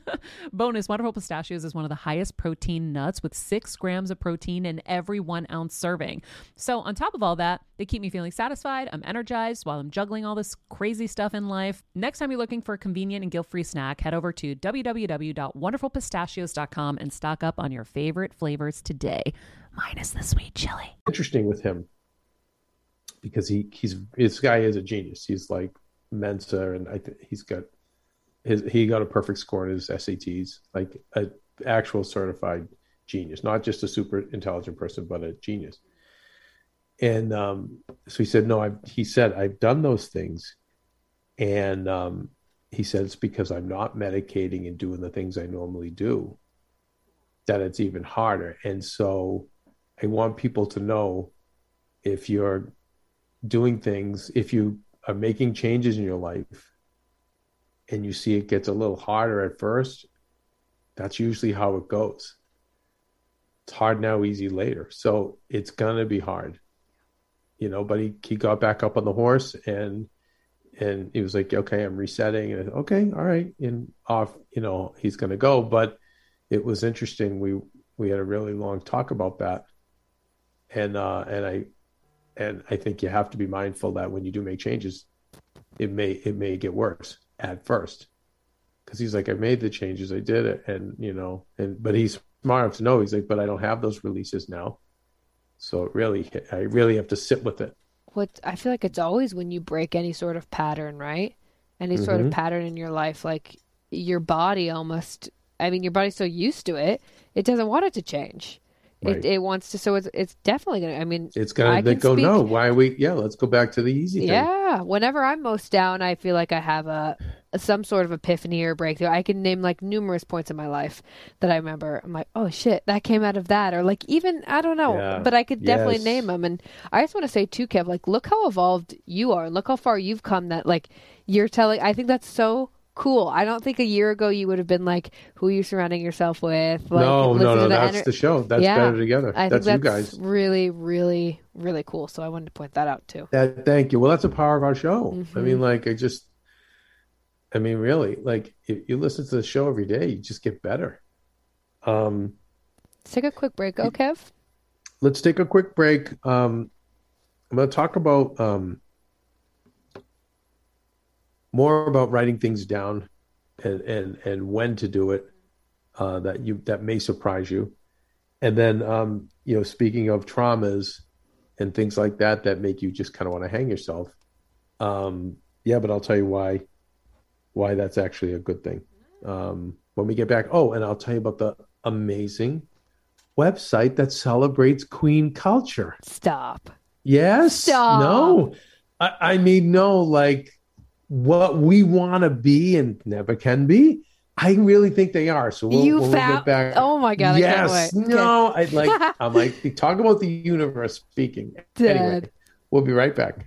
Bonus Wonderful Pistachios is one of the highest protein nuts with six grams of protein in every one ounce serving. So, on top of all that, they keep me feeling satisfied. I'm energized while I'm juggling all this crazy stuff in life. Next time you're looking for a convenient and guilt free snack, head over to www.wonderfulpistachios.com and stock up on your favorite flavors today, minus the sweet chili. Interesting with him because he he's this guy is a genius. He's like Mensa, and I think he's got his he got a perfect score in his SATs, like a actual certified genius, not just a super intelligent person, but a genius. And um, so he said, "No, I." He said, "I've done those things," and um, he said it's because I'm not medicating and doing the things I normally do that it's even harder. And so, I want people to know if you're doing things, if you are making changes in your life and you see it gets a little harder at first, that's usually how it goes. It's hard now, easy later. So it's gonna be hard, you know. But he he got back up on the horse and and he was like, okay, I'm resetting, and okay, all right, and off, you know, he's gonna go. But it was interesting. We we had a really long talk about that, and uh, and I and I think you have to be mindful that when you do make changes, it may it may get worse at first because he's like, I made the changes, I did it, and you know, and but he's smart enough to know he's like, but I don't have those releases now, so really, I really have to sit with it. What I feel like it's always when you break any sort of pattern, right? Any sort Mm-hmm. of pattern in your life, like your body almost. I mean, your body's so used to it, it doesn't want it to change. Right. It, it wants to, so it's it's definitely gonna. I mean, It's gonna they oh, go, speak- no, why are we? Yeah, let's go back to the easy thing. Yeah, whenever I'm most down, I feel like I have a, a some sort of epiphany or breakthrough. I can name like numerous points in my life that I remember. I'm like, oh shit, that came out of that, or like even I don't know, Yeah. but I could definitely Yes. name them. And I just want to say too, Kev, like look how evolved you are, and look how far you've come. That like you're telling. I think that's so cool. I don't think a year ago you would have been like, who are you surrounding yourself with? Like, no, no, no, the that's ener- the show. That's Yeah. better together. I that's, think you guys. really, really, really cool. So I wanted to point that out too. That, thank you. Well, that's the power of our show. I Mm-hmm. mean, like, I just, I mean, really, like, if you listen to the show every day, you just get better. Um, Let's take a quick break, oh, Kev. let's take a quick break. Um, I'm going to talk about um, more about writing things down and and and when to do it. Uh, that you that may surprise you, and then um, you know, speaking of traumas and things like that that make you just kind of want to hang yourself. Um, yeah, but I'll tell you why why that's actually a good thing um, when we get back. Oh, and I'll tell you about the amazing website that celebrates queen culture. Stop. Yes. Stop. No. I, I mean, no, like what we want to be and never can be. I really think they are. So we'll, you when we found. get back. Oh my god! yes. I can't wait. No. I'd like. I'm like talk about the universe speaking. Dead. Anyway, we'll be right back.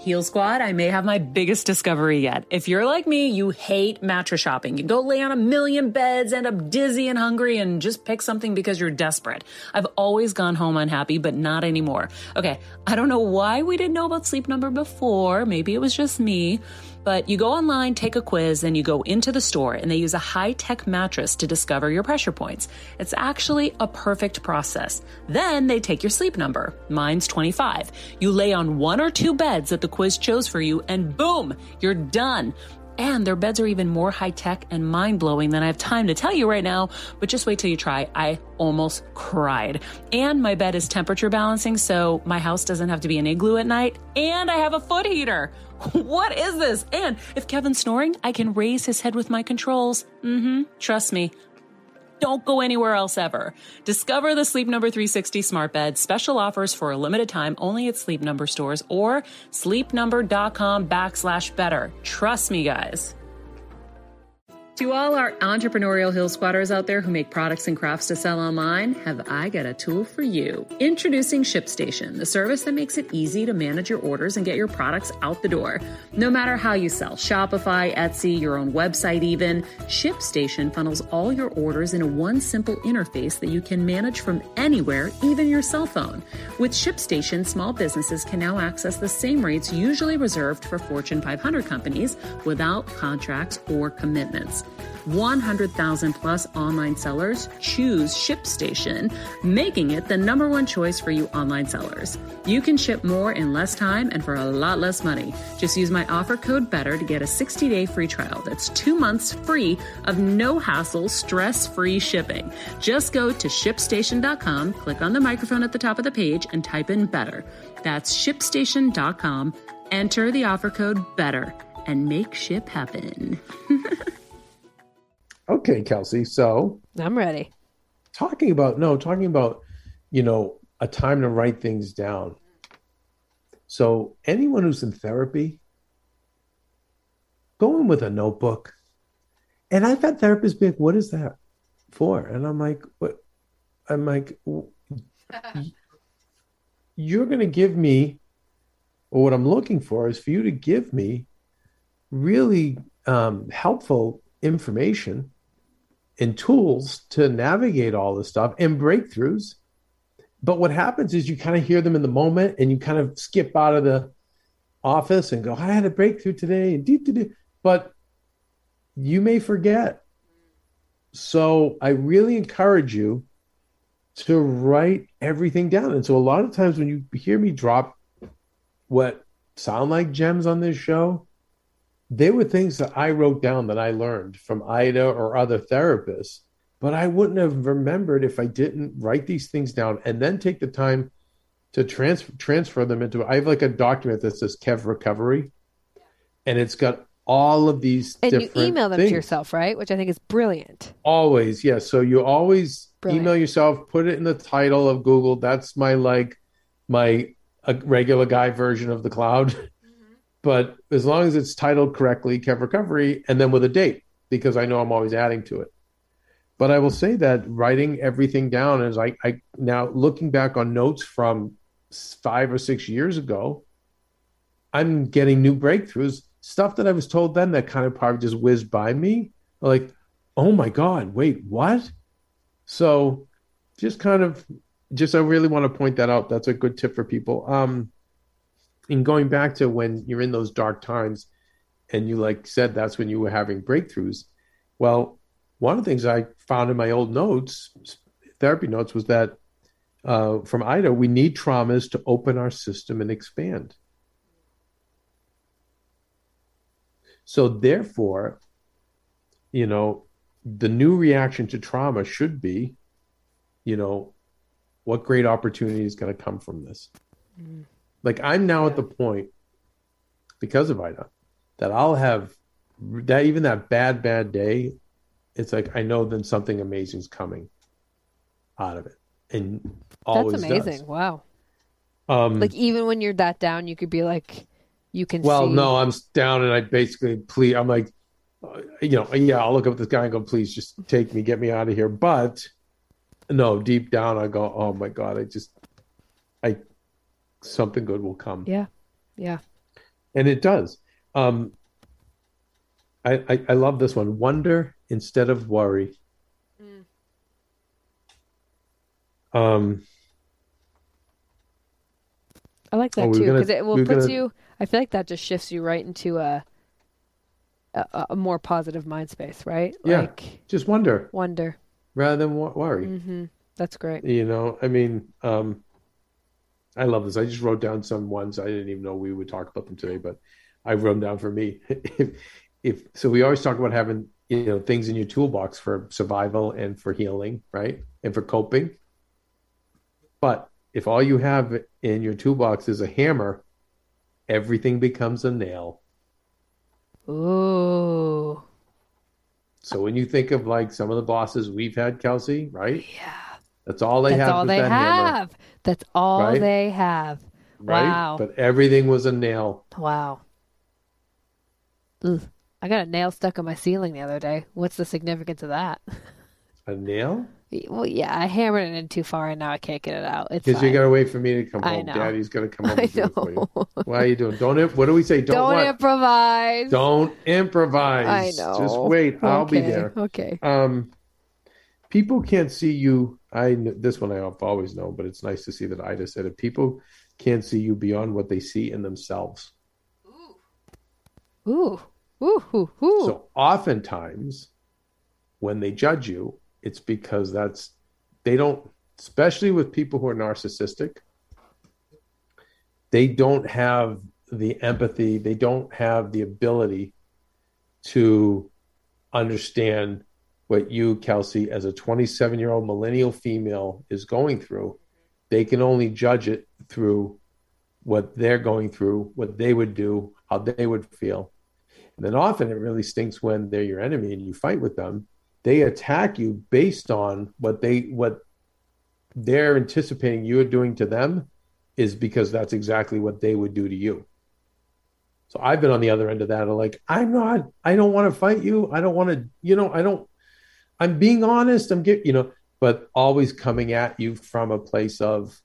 Heal Squad, I may have my biggest discovery yet. If you're like me, you hate mattress shopping. You go lay on a million beds, end up dizzy and hungry, and just pick something because you're desperate. I've always gone home unhappy, but not anymore. Okay, I don't know why we didn't know about Sleep Number before. Maybe it was just me. But you go online, take a quiz, then you go into the store, and they use a high tech mattress to discover your pressure points. It's actually a perfect process. Then they take your sleep number. Mine's 25. You lay on one or two beds that the quiz chose for you, and boom, you're done. And their beds are even more high tech and mind blowing than I have time to tell you right now, but just wait till you try. I almost cried. And my bed is temperature balancing, so my house doesn't have to be an igloo at night. And I have a foot heater. What is this? And if Kevin's snoring, I can raise his head with my controls. Mm hmm. Trust me. Don't go anywhere else ever. Discover the Sleep Number 360 smart bed. Special offers for a limited time only at Sleep Number stores or sleepnumber.com backslash better. Trust me, guys. To all our entrepreneurial Heal Squaders out there who make products and crafts to sell online, have I got a tool for you. Introducing ShipStation, the service that makes it easy to manage your orders and get your products out the door. No matter how you sell, Shopify, Etsy, your own website even, ShipStation funnels all your orders into one simple interface that you can manage from anywhere, even your cell phone. With ShipStation, small businesses can now access the same rates usually reserved for Fortune 500 companies without contracts or commitments. 100,000 plus online sellers choose ShipStation, making it the number one choice for you online sellers. You can ship more in less time and for a lot less money. Just use my offer code BETTER to get a 60 day free trial. That's two months free of no hassle, stress free shipping. Just go to shipstation.com, click on the microphone at the top of the page, and type in BETTER. That's shipstation.com. Enter the offer code BETTER and make ship happen. Okay, Kelsey. So I'm ready. talking about no, talking about you know a time to write things down. So anyone who's in therapy, go in with a notebook. And I've had therapists be like, "What is that for?" And I'm like, "What?" I'm like, "You're going to give me, or what I'm looking for is for you to give me really um, helpful information and tools to navigate all this stuff and breakthroughs. But what happens is you kind of hear them in the moment and you kind of skip out of the office and go, I had a breakthrough today. and dee, dee, dee." But you may forget. So I really encourage you to write everything down. And so a lot of times when you hear me drop what sound like gems on this show, they were things that I wrote down that I learned from Ida or other therapists, but I wouldn't have remembered if I didn't write these things down and then take the time to transfer transfer them into. I have like a document that says Kev Recovery, and it's got all of these And you email them things. to yourself, right? Which I think is brilliant. Always, yes. So you always Brilliant. email yourself, put it in the title of Google. That's my like my a regular guy version of the cloud. But as long as it's titled correctly, Kev Recovery, and then with a date, because I know I'm always adding to it. But I will say that writing everything down is I, I now looking back on notes from five or six years ago, I'm getting new breakthroughs, stuff that I was told then that kind of probably just whizzed by me. Like, oh my God, wait, what? So just kind of just I really want to point that out. That's a good tip for people. Um and going back to when you're in those dark times and you like said that's when you were having breakthroughs. Well, one of the things I found in my old notes, therapy notes, was that uh, from Ida, we need traumas to open our system and expand. So, therefore, you know, the new reaction to trauma should be, you know, what great opportunity is going to come from this? Like, I'm now at the point, because of Ida, that I'll have that even that bad, bad day, it's like I know then something amazing is coming out of it. And always That's amazing. does. Wow. Um, Like even when you're that down, you could be like, you can. Well, see. no, I'm down and I basically please. I'm like, uh, you know, yeah, I'll look up this guy and go, please just take me, get me out of here. But no, deep down, I go, oh my god, I just, I, something good will come. Yeah. Yeah. and it does. Um, I, I I love this one. Wonder instead of worry. Um, I like Oh, that we're too because it will puts gonna- you. I feel like that just shifts you right into a a, a more positive mind space, right? Yeah. Like just wonder wonder. rather than wo- worry. hmm That's great. You know, I mean, um, I love this. I just wrote down some ones. I didn't even know we would talk about them today, but I wrote them down for me. if, if so, we always talk about having you know things in your toolbox for survival and for healing, right, and for coping. But if all you have in your toolbox is a hammer, everything becomes a nail. Ooh. So when you think of like some of the bosses we've had, Kelsey, right? Yeah. That's all they That's have. all they that hammer, have. That's all Right? they have. right? Wow. But everything was a nail. Wow. Ugh. I got a nail stuck on my ceiling the other day. What's the significance of that? A nail? Well, yeah, I hammered it in too far and now I can't get it out. It's Because you got to wait for me to come I home. know. Daddy's going to come home I and for you. know. Why are you doing? Don't. imp- What do we say? Don't, Don't improvise. Don't improvise. I know. Just wait. I'll be Okay, there. Okay. Um, people can't see you. I this one I've always known, but it's nice to see that Ida said it. People can't see you beyond what they see in themselves. Ooh. Ooh. Ooh. Ooh. So oftentimes, when they judge you, it's because that's they don't, especially with people who are narcissistic, they don't have the empathy, they don't have the ability to understand what you, Kelsey, as a 27 year old millennial female, is going through. They can only judge it through what they're going through, what they would do, how they would feel. And then often it really stinks when they're your enemy and you fight with them. They attack you based on what they what they're anticipating you're doing to them is because that's exactly what they would do to you. So I've been on the other end of that. of like, I'm not, I don't want to fight you. I don't want to, you know, I don't, I'm being honest. I'm you know, but always coming at you from a place of,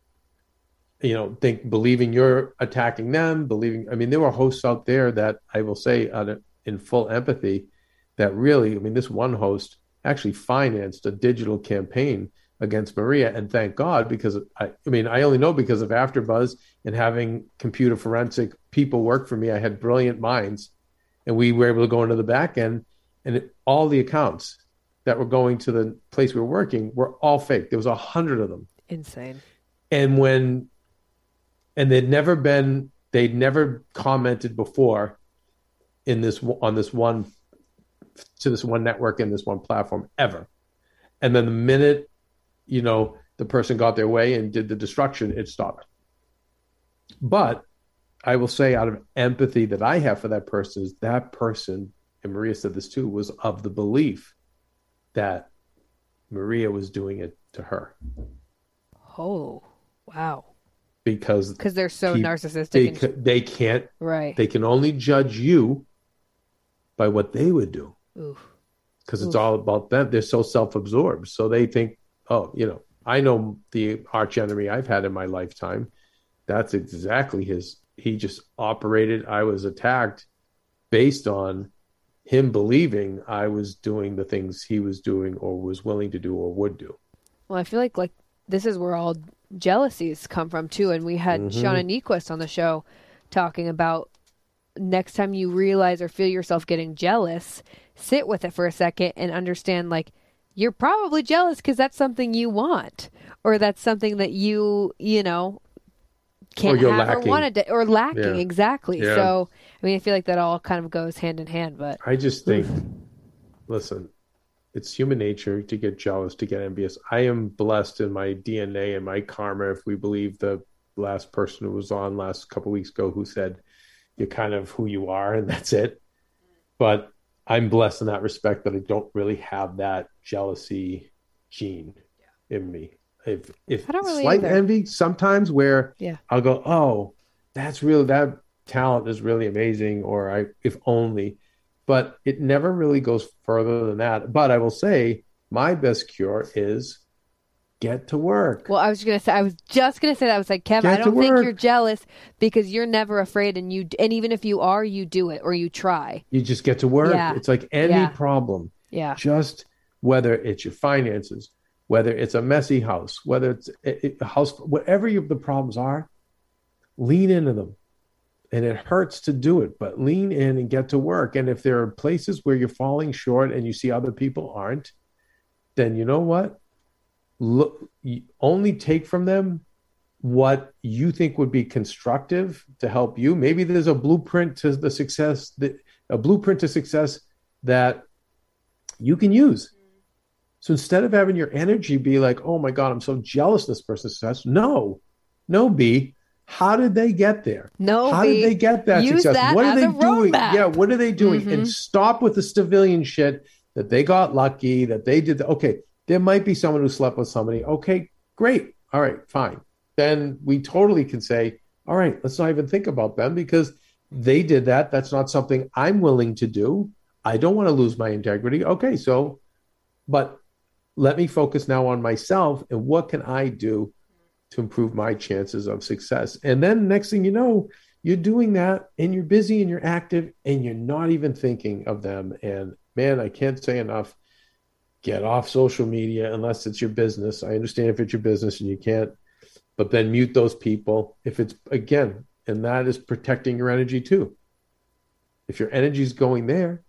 you know, think believing you're attacking them, believing. I mean, there were hosts out there that I will say uh, in full empathy that really, I mean, this one host actually financed a digital campaign against Maria, and thank God because I, I mean, I only know because of AfterBuzz and having computer forensic people work for me. I had brilliant minds, and we were able to go into the back end, and it, all the accounts that were going to the place we were working were all fake. There was a hundred of them Insane. and when and they'd never been they'd never commented before in this on this one to this one network in this one platform ever and then the minute you know the person got their way and did the destruction it stopped but i will say out of empathy that i have for that person is that person and maria said this too was of the belief that maria was doing it to her Oh. Wow. because Because they're so narcissistic. they and, they can't right. they can only judge you by what they would do because it's all about them they're so self-absorbed so they think oh you know i know the arch enemy i've had in my lifetime that's exactly his he just operated i was attacked based on him believing i was doing the things he was doing or was willing to do or would do Well, I feel like like this is where all jealousies come from too. And we had Mhm. Shauna Niequist on the show talking about next time you realize or feel yourself getting jealous, sit with it for a second and understand like you're probably jealous because that's something you want or that's something that you you know can't have lacking. or wanted to, or lacking Yeah. exactly. Yeah. So I mean, I feel like that all kind of goes hand in hand. But I just think, listen, it's human nature to get jealous, to get envious. I am blessed in my DNA and my karma, if we believe the last person who was on last couple weeks ago who said, you're kind of who you are and that's it. But I'm blessed in that respect that I don't really have that jealousy gene in me. If if I don't really slight either. envy sometimes where Yeah. I'll go, oh, that's really that talent is really amazing, or I if only, but it never really goes further than that. But I will say my best cure is get to work. Well, I was gonna say, I was just gonna say that. I was like, Kevin, I don't think you're jealous because you're never afraid, and you, and even if you are, you do it or you try. You just get to work. Yeah. It's like any Yeah. problem. Yeah, just whether it's your finances, whether it's a messy house, whether it's a, a house, whatever you, the problems are, lean into them. And it hurts to do it, but lean in and get to work. And if there are places where you're falling short and you see other people aren't, then you know what? Look, only take from them what you think would be constructive to help you. Maybe there's a blueprint to the success that a blueprint to success that you can use. So instead of having your energy be like, oh my God, I'm so jealous this person's success. No, no, B. How did they get there? No, How did they get that Use success? that what are they doing? roadmap. Yeah, what are they doing? Mhm. And stop with the civilian shit that they got lucky, that they did. The, okay, there might be someone who slept with somebody. Okay, great. All right, fine. Then we totally can say, all right, let's not even think about them because they did that. That's not something I'm willing to do. I don't want to lose my integrity. Okay, so, but let me focus now on myself and what can I do to improve my chances of success. And then next thing you know, you're doing that and you're busy and you're active and you're not even thinking of them. And man, I can't say enough. Get off social media unless it's your business. I understand if it's your business and you can't, but then mute those people. If it's again, and that is protecting your energy too. If your energy is going there,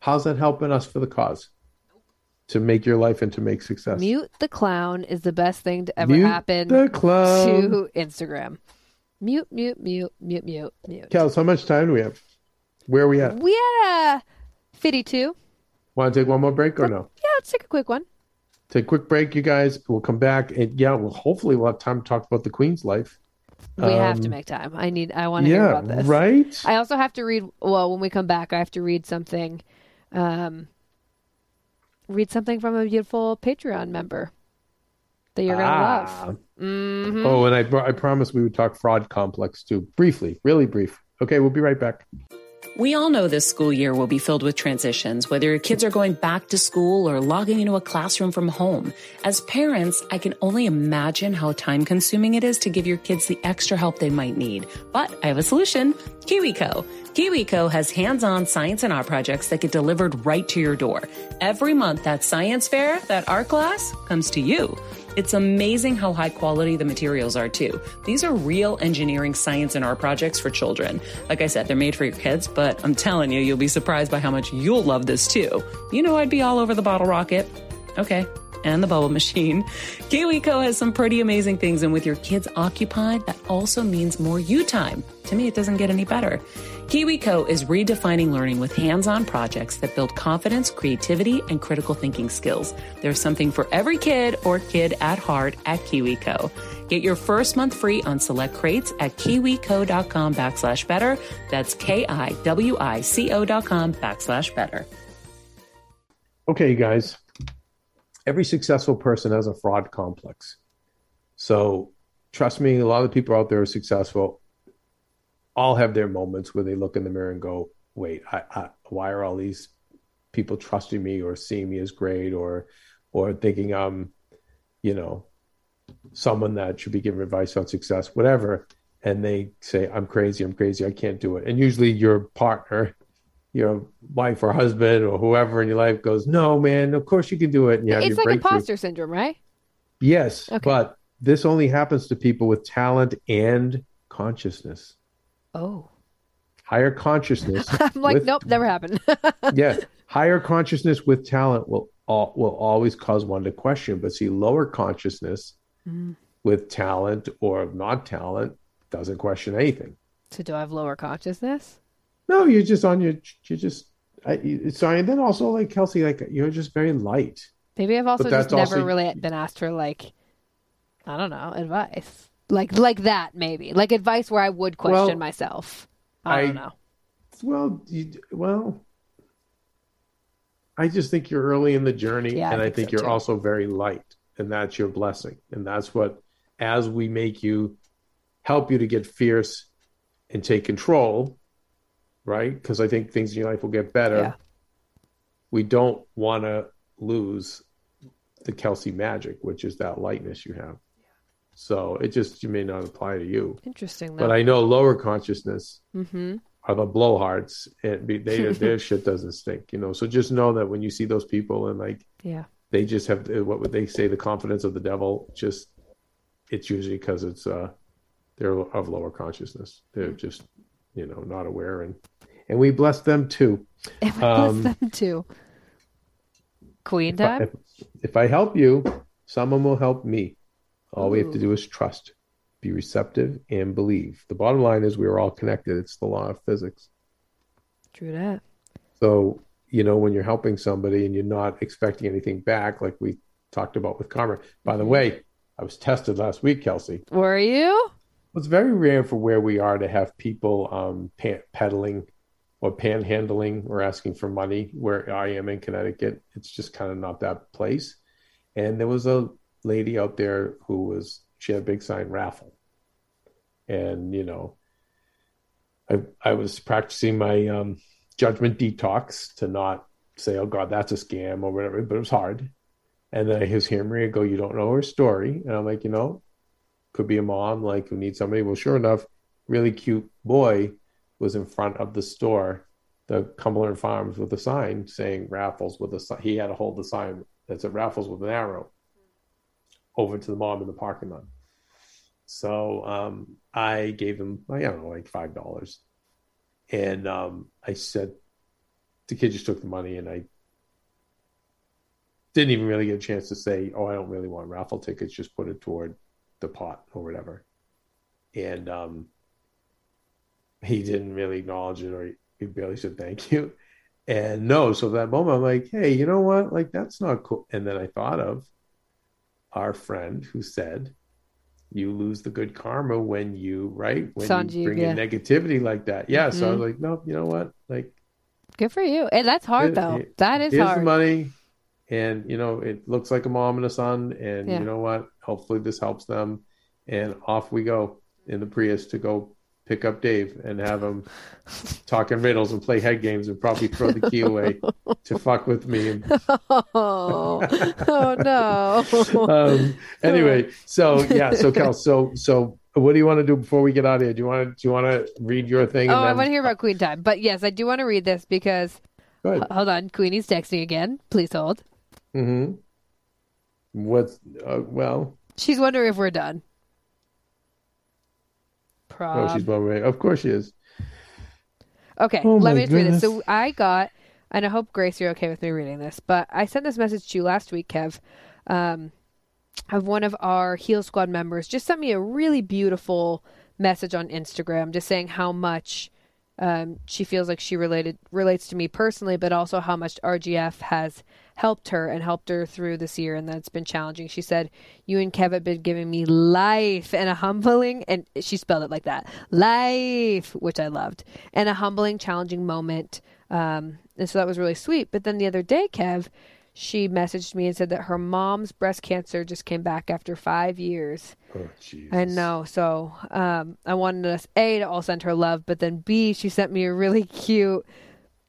how's that helping us for the cause? To make your life and to make success. mute the clown is the best thing to ever Mute happen the clown. to Instagram. Mute, mute, mute, mute, mute, mute. Kels, how much time do we have? Where are we at? We had a fifty-two. Want to take one more break or no? Yeah, let's take a quick one. Take a quick break, you guys. We'll come back. And yeah, well, hopefully we'll have time to talk about the Queen's life. We have to Um, make time. I need. I want to hear about this. right? I also have to read. Well, when we come back, I have to read something. Um, read something from a beautiful Patreon member that you're gonna Ah. love. hmm Oh, and I, I promised we would talk fraud complex too. Briefly, really brief. Okay, we'll be right back. We all know this school year will be filled with transitions, whether your kids are going back to school or logging into a classroom from home. As parents, I can only imagine how time consuming it is to give your kids the extra help they might need. But I have a solution KiwiCo. KiwiCo has hands on science and art projects that get delivered right to your door. Every month, that science fair, that art class comes to you. It's amazing how high quality the materials are, too. These are real engineering, science, and art projects for children. Like I said, they're made for your kids, but I'm telling you, you'll be surprised by how much you'll love this, too. You know, I'd be all over the bottle rocket. Okay. And the bubble machine. KiwiCo has some pretty amazing things, and with your kids occupied, that also means more you time. To me, it doesn't get any better. KiwiCo is redefining learning with hands on projects that build confidence, creativity, and critical thinking skills. There's something for every kid or kid at heart at KiwiCo. Get your first month free on select crates at kiwico.com backslash better. That's K I W I C O dot com backslash better. Okay, guys. Every successful person has a fraud complex. So trust me, a lot of people out there are successful. All have their moments where they look in the mirror and go, "Wait, I, I, why are all these people trusting me or seeing me as great or or thinking I'm, you know, someone that should be giving advice on success, whatever?" And they say, "I'm crazy. I'm crazy. I can't do it." And usually, your partner your wife or husband or whoever in your life goes, no, man, of course you can do it. And you have It's like imposter syndrome, right? Yes, Okay. but this only happens to people with talent and consciousness. Oh, Higher consciousness. I'm like, with- nope, never happened. yeah, higher consciousness with talent will all, will always cause one to question. But see, lower consciousness Mm-hmm. with talent or not talent doesn't question anything. so do I have lower consciousness? No, you're just on your. You're just. I, sorry, and then also like Kelsey, like you're just very light. Maybe I've also just never also- really been asked for like, I don't know, advice. Like like that maybe. Like advice where I would question Well, myself. I, I- don't know. Well, you, well, I just think you're early in the journey, Yeah, and I think think so, you're too. also very light, and that's your blessing, and that's what, as we make you, help you to get fierce, and take control, right? Because I think things in your life will get better. Yeah. We don't want to lose the Kelsey magic, which is that lightness you have. So it just you may not apply to you, Interesting though. but I know lower consciousness mm-hmm. are the blowhards, and be- they their shit doesn't stink, you know. So just know that when you see those people and like Yeah. they just have what would they say the confidence of the devil just it's usually because it's uh they're of lower consciousness they're just you know not aware and and we bless them too And we Um, bless them too. Queen if I, if, if I help you someone will help me all we have to do is trust be receptive and believe the bottom line is we're all connected it's the law of physics True that. So, you know, when you're helping somebody and you're not expecting anything back, like we talked about with karma. By the way, I was tested last week, Kelsey. Were you? It's very rare for where we are to have people um, peddling or panhandling or asking for money where I am in Connecticut. It's just kind of not that place. And there was a lady out there who was, she had a big sign raffle. And, you know, I, I was practicing my um, judgment detox to not say, oh God, that's a scam or whatever, but it was hard. And then I hearing Maria go, you don't know her story. And I'm like, you know, could be a mom like who needs somebody. Well, sure enough, really cute boy was in front of the store, the Cumberland Farms, with a sign saying raffles with a. He had to hold the sign that said raffles with an arrow over to the mom in the parking lot. So um, I gave him, I don't know, like five dollars, and um, I said, the kid just took the money, and I didn't even really get a chance to say, "Oh, I don't really want raffle tickets." Just put it toward the pot or whatever. And um, he didn't really acknowledge it, or he, he barely said thank you. And no, so that moment, I'm like, hey, you know what? Like that's not cool. And then I thought of our friend who said, "You lose the good karma when you right when you bring yeah. in negativity like that." Yeah. So I was Mhm. like, nope. You know what? Like Good for you. And that's hard Here- though. here- That is hard. money and you know it looks like a mom and a son and Yeah. you know what hopefully this helps them and off we go in the prius to go pick up dave and have him talk in riddles and play head games and probably throw the key away to fuck with me Oh, oh no. um anyway so yeah so kel so so what do you want to do before we get out of here do you want to do you want to read your thing Oh, and I want to hear about Queen Time. But yes, I do want to read this because hold on, Queenie's texting again. Please hold. mm-hmm what's uh, well She's wondering if we're done. Oh she's well away of course she is Okay, Oh let me just read this. So. I got, and I hope Grace, you're okay with me reading this, but I sent this message to you last week, Kev. Um, of one of our Heal Squad members just sent me a really beautiful message on Instagram, just saying how much um, she feels like she related relates to me personally, but also how much RGF has helped her and helped her through this year, and that's been challenging. She said, "You and Kev have been giving me life and a humbling," and she spelled it like that, life, which I loved, and a humbling, challenging moment. Um, and so that was really sweet. But then the other day, Kev, she messaged me and said that her mom's breast cancer just came back after five years. oh Jesus. I know. So um, I wanted us A to all send her love, but then B, she sent me a really cute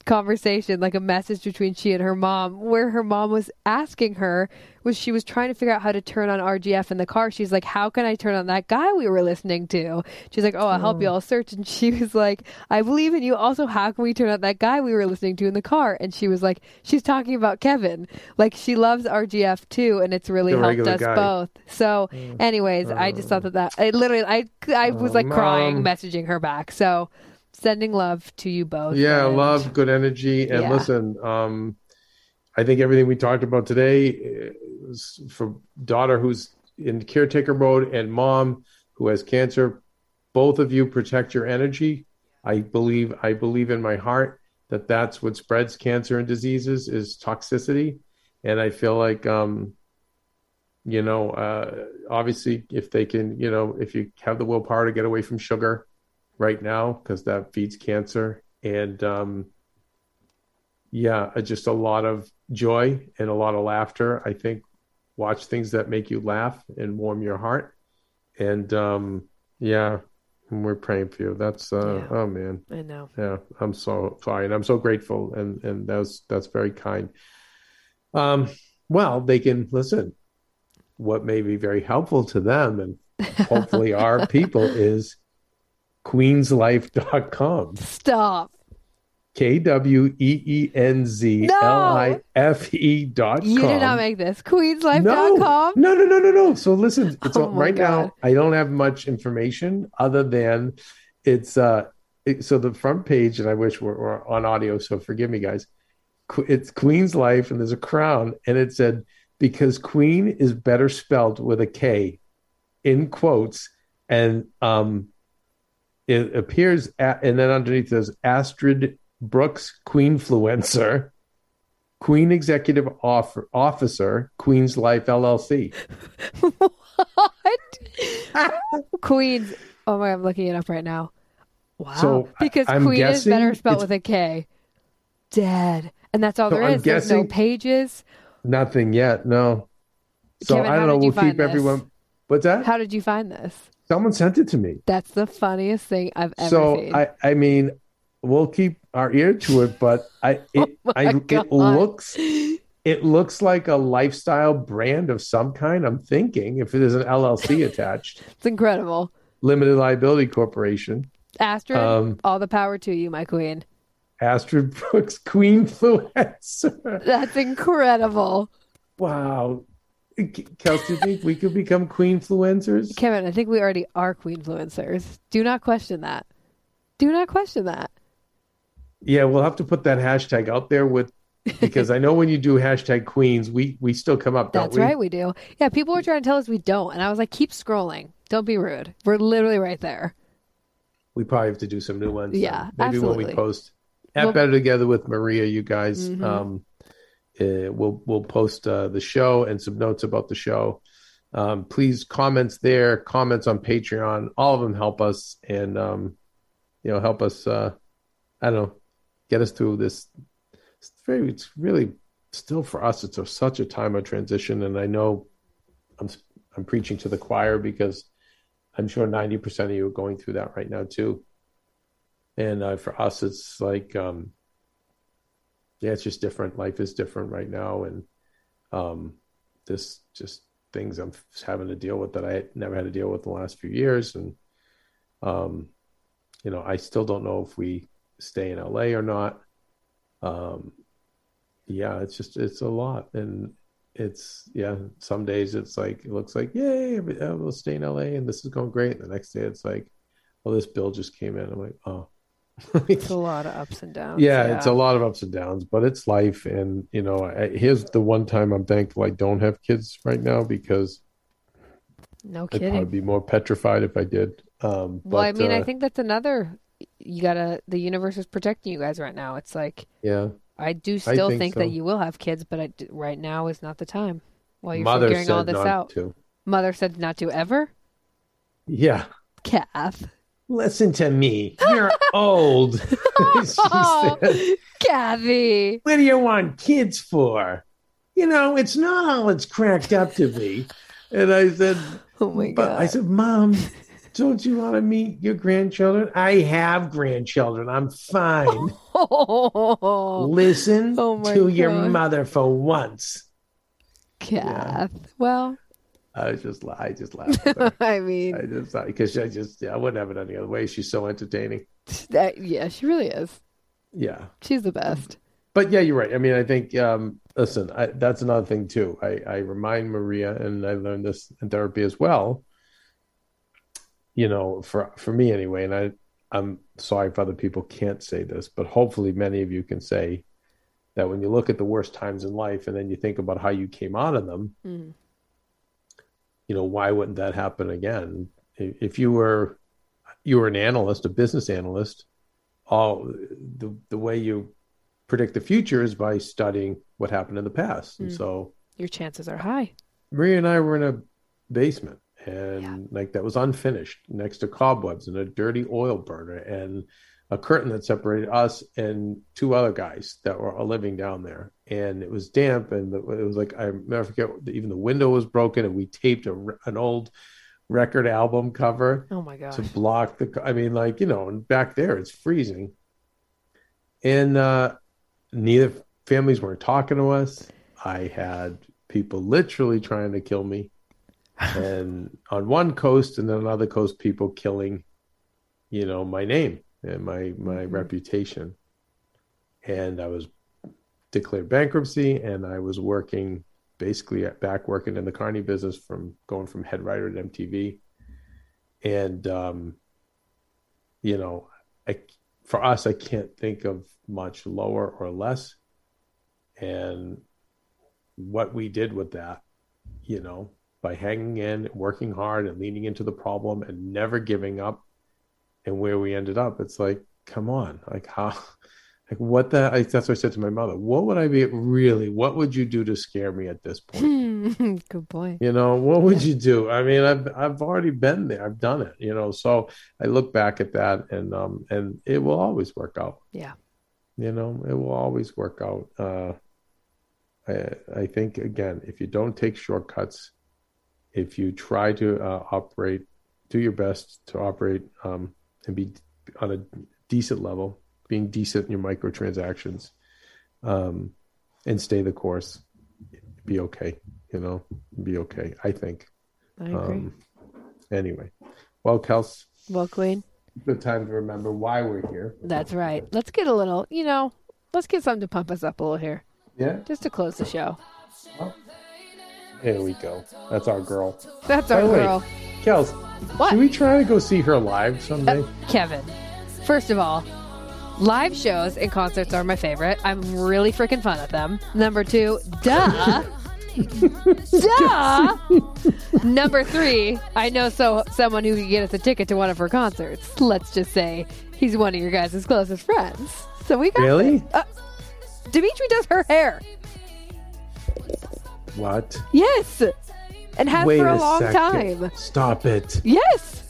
conversation, like a message between she and her mom, where her mom was asking her, was she was trying to figure out how to turn on RGF in the car. She's like, "How can I turn on that guy we were listening to?" She's like, "Oh, I'll help you. Oh. I'll search." And she was like, "I believe in you. Also, how can we turn on that guy we were listening to in the car?" And she was like, "She's talking about Kevin. Like she loves RGF too, and it's really The helped regular us guy. both." So, mm. anyways, I just thought oh. that that I literally I I was Oh, like crying, Mom. messaging her back. So, sending love to you both. Yeah, and- love, good energy, and Yeah. listen. Um, I think everything we talked about today is for daughter who's in caretaker mode and mom who has cancer. Both of you protect your energy. I believe. I believe in my heart that that's what spreads cancer and diseases is toxicity, and I feel like, um, you know, uh, obviously, if they can, you know, if you have the willpower to get away from sugar right now because that feeds cancer. And um yeah just a lot of joy and a lot of laughter. I think watch things that make you laugh and warm your heart. And um yeah we're praying for you. That's uh Yeah. oh man. I know. yeah i'm so sorry and i'm so grateful and and that's that's very kind. Um well, they can listen. What may be very helpful to them and hopefully our people is queenslife.com. Stop. K W E E N Z L I F E dot com. You did not make this. Queenslife.com. No, no, no, no, no. So listen, it's Oh all- right now. I don't have much information other than it's uh. It, so the front page, and I wish we're, we're on audio, so forgive me, guys. It's Queen's Life, and there's a crown, and it said because Queen is better spelled with a K, in quotes, and um, it appears, at, and then underneath there's Astrid Brooks, Queenfluencer. Queen Executive Off- Officer, Queen's Life LLC. What? Queens. Oh my, I'm looking it up right now. Wow. So, because I'm Queen is better spelled with a K. Dead. And that's all So there is. There's no pages. Nothing yet, no. So Kevin, I don't know. We'll keep this? everyone. What's that? How did you find this? Someone sent it to me. That's the funniest thing I've ever so seen. I, I mean, we'll keep our ear to it, but I, it, Oh I, God. it looks, it looks like a lifestyle brand of some kind. I'm thinking if it is an LLC attached, it's incredible. limited liability corporation, Astrid, Um, all the power to you, my queen. Astrid Brooks Queenfluencer. That's incredible. wow. Kelsey, do you think we could become queen influencers? Kevin, I think we already are queen influencers. Do not question that. Do not question that. Yeah, we'll have to put that hashtag out there with because I know when you do hashtag Queens, we we still come up. Don't That's we? right, we do. Yeah, people were trying to tell us we don't. And I was like, keep scrolling. Don't be rude. We're literally right there. We probably have to do some new ones. Yeah, maybe when we post at We'll- better together with Maria, you guys. Mhm. Um, uh, we'll we'll post uh, the show and some notes about the show. Um, please comments there, comments on Patreon. All of them help us and um, you know help us. Uh, I don't know, get us through this. It's very. It's really still for us. It's a, such a time of transition, and I know I'm I'm preaching to the choir because I'm sure 90% of you are going through that right now too. And uh, for us, it's like, um, yeah, it's just different. Life is different right now, and um, this just things I'm having to deal with that I never had to deal with in the last few years, and um, you know, I still don't know if we stay in LA or not. Um, yeah, it's just it's a lot, and it's yeah. Some days it's like it looks like yay, we'll stay in LA, and this is going great. And the next day it's like, well, this bill just came in. I'm like, oh. It's a lot of ups and downs. yeah, it's a lot of ups and downs, but it's life. And you know, I, here's the one time I'm thankful I don't have kids right now because No kidding, I'd probably be more petrified if I did. Um, well, I mean, I uh, think that's another. You gotta. The universe is protecting you guys right now. It's like yeah, I do still think think, so. that you will have kids, but I right now is not the time. While you're mother figuring said all this not out, to. mother said not to ever. Yeah, Kath, listen to me. You're old. Oh. said. Kathy. what do you want kids for? You know, it's not all it's cracked up to be. And I said, Oh my but god. I said, Mom, don't you want to meet your grandchildren? I have grandchildren. I'm fine. oh, Listen Oh to your mother for once. Kath. Well, I was just, I just laughed. I mean, I just, because I just, yeah, I wouldn't have it any other way. She's so entertaining. that, yeah, she really is. Yeah. She's the best. But yeah, you're right. I mean, I think, um, listen, I, that's another thing too. I, I remind Maria, and I learned this in therapy as well. You know, for for me anyway, and I, I'm sorry if other people can't say this, but hopefully many of you can say that when you look at the worst times in life, and then you think about how you came out of them, Mm. You know, why wouldn't that happen again? If you were you were an analyst, a business analyst, all the the way you predict the future is by studying what happened in the past. And Mm. so Your chances are high. Maria and I were in a basement and like that was unfinished next to cobwebs and a dirty oil burner and a curtain that separated us and two other guys that were living down there. And it was damp and it was like i never forget even the window was broken and we taped a, an old record album cover Oh my gosh. to block the i mean like you know and back there it's freezing. And uh neither families weren't talking to us. I had people literally trying to kill me, and on one coast and then another coast, people killing, you know, my name and my my reputation. And I was declared bankruptcy, and I was working basically back working in the Carney business from going from head writer at MTV, and um, you know, I for us, I can't think of much lower or less. And what we did with that, you know, by hanging in, working hard, and leaning into the problem and never giving up, and where we ended up, it's like, come on, like how, like what the? I, that's what I said to my mother. What would I be really? What would you do to scare me at this point? Good point. You know, what would you do? I mean, I've I've already been there. I've done it. You know, so I look back at that, and um, and it will always work out. Yeah. You know, it will always work out. Uh, I I think again, if you don't take shortcuts, if you try to uh, operate, do your best to operate um, and be on a decent level, being decent in your microtransactions, um, and stay the course, be okay. You know, be okay. I think. I agree. Um, anyway, well, Kels, well, Queen, good time to remember why we're here. that's right. Let's get a little, you know, let's get something to pump us up a little here, Yeah, just to close the show. There we go. That's our girl. That's By our way, girl, Kels, What? should we try to go see her live someday? Uh, Kevin. First of all, live shows and concerts are my favorite. I'm really freaking fun at them. Number two, duh. duh. Number three, I know so someone who could get us a ticket to one of her concerts. Let's just say he's one of your guys' closest friends. So we got Really? Uh, Dimitri does her hair. What? Yes. And has Wait for a, a long second. time. Stop it. Yes.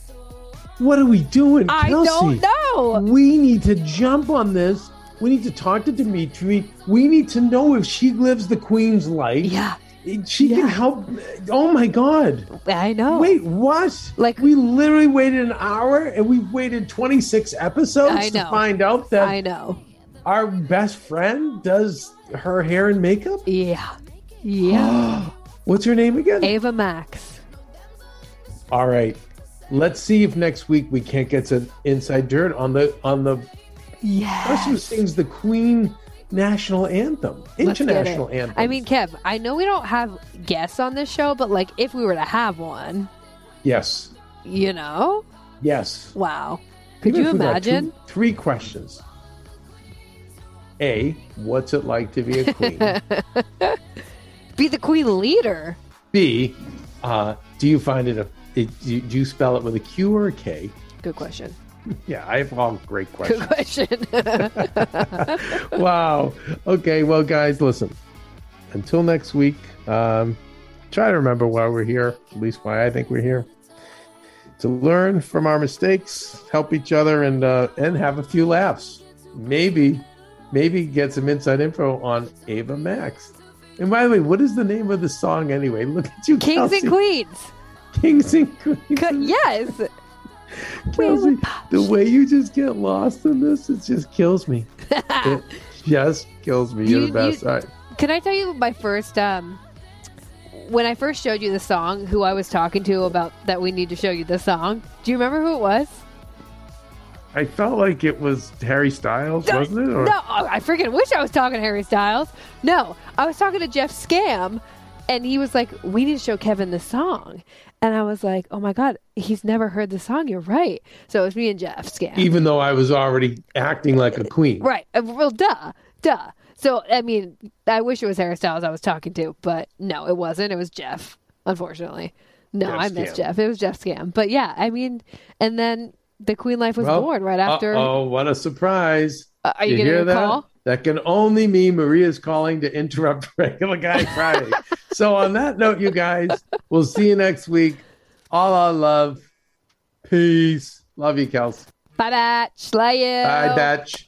What are we doing, I Kelsey? don't know. We need to jump on this. We need to talk to Dimitri. We need to know if she lives the queen's life. Yeah. She Yeah. can help. Oh my God. I know. Wait, what? Like- we literally waited an hour and we waited 26 episodes to find out that I know. our best friend does her hair and makeup. Yeah. Yeah. What's your name again? Ava Max. All right. Let's see if next week we can't get some inside dirt on the on the person who sings the Queen national anthem, international anthem. I mean, Kev, I know we don't have guests on this show, but like if we were to have one, yes, you know? yes. Wow. Could Even you if we got imagine? two- three questions? A. What's it like to be a queen? Be the queen leader. B. Uh, do you find it a? It, do, you, do you spell it with a Q or a K? Good question. Yeah, I have all great questions. Good question. wow. Okay. Well, guys, listen. Until next week, um, try to remember why we're here. At least why I think we're here. To learn from our mistakes, help each other, and uh, and have a few laughs. Maybe, maybe get some inside info on Ava Max. And by the way, what is the name of the song anyway? Look at you, Kings Kelsey. and queens. Kings and Queens. Co- yes. Kelsey, the way you just get lost in this, it just kills me. it just kills me. You're You- the best. you- All right. Can I tell you my first um when I first showed you the song, who I was talking to about that we need to show you the song? Do you remember who it was? I felt like it was Harry Styles, wasn't it? Or- No, I freaking wish I was talking to Harry Styles. No, I was talking to Jeff Scam, and he was like, "We need to show Kevin the song," and I was like, "Oh my god, he's never heard the song." You're right. So it was me and Jeff Scam. Even though I was already acting like a queen. right. Uh, Well, duh, duh. So I mean, I wish it was Harry Styles I was talking to, but no, it wasn't. It was Jeff. Unfortunately, no, Jeff I missed Jeff. It was Jeff Scam. But yeah, I mean, and then the Queen Life was Well, born right after. Oh, what a surprise. Uh, are you, hear getting a that? call? That can only mean Maria's calling to interrupt regular guy Friday. so on that note, you guys, we'll see you next week. All our love. Peace. Love you, Kels. Bye, Batch. Love you. Bye, Batch.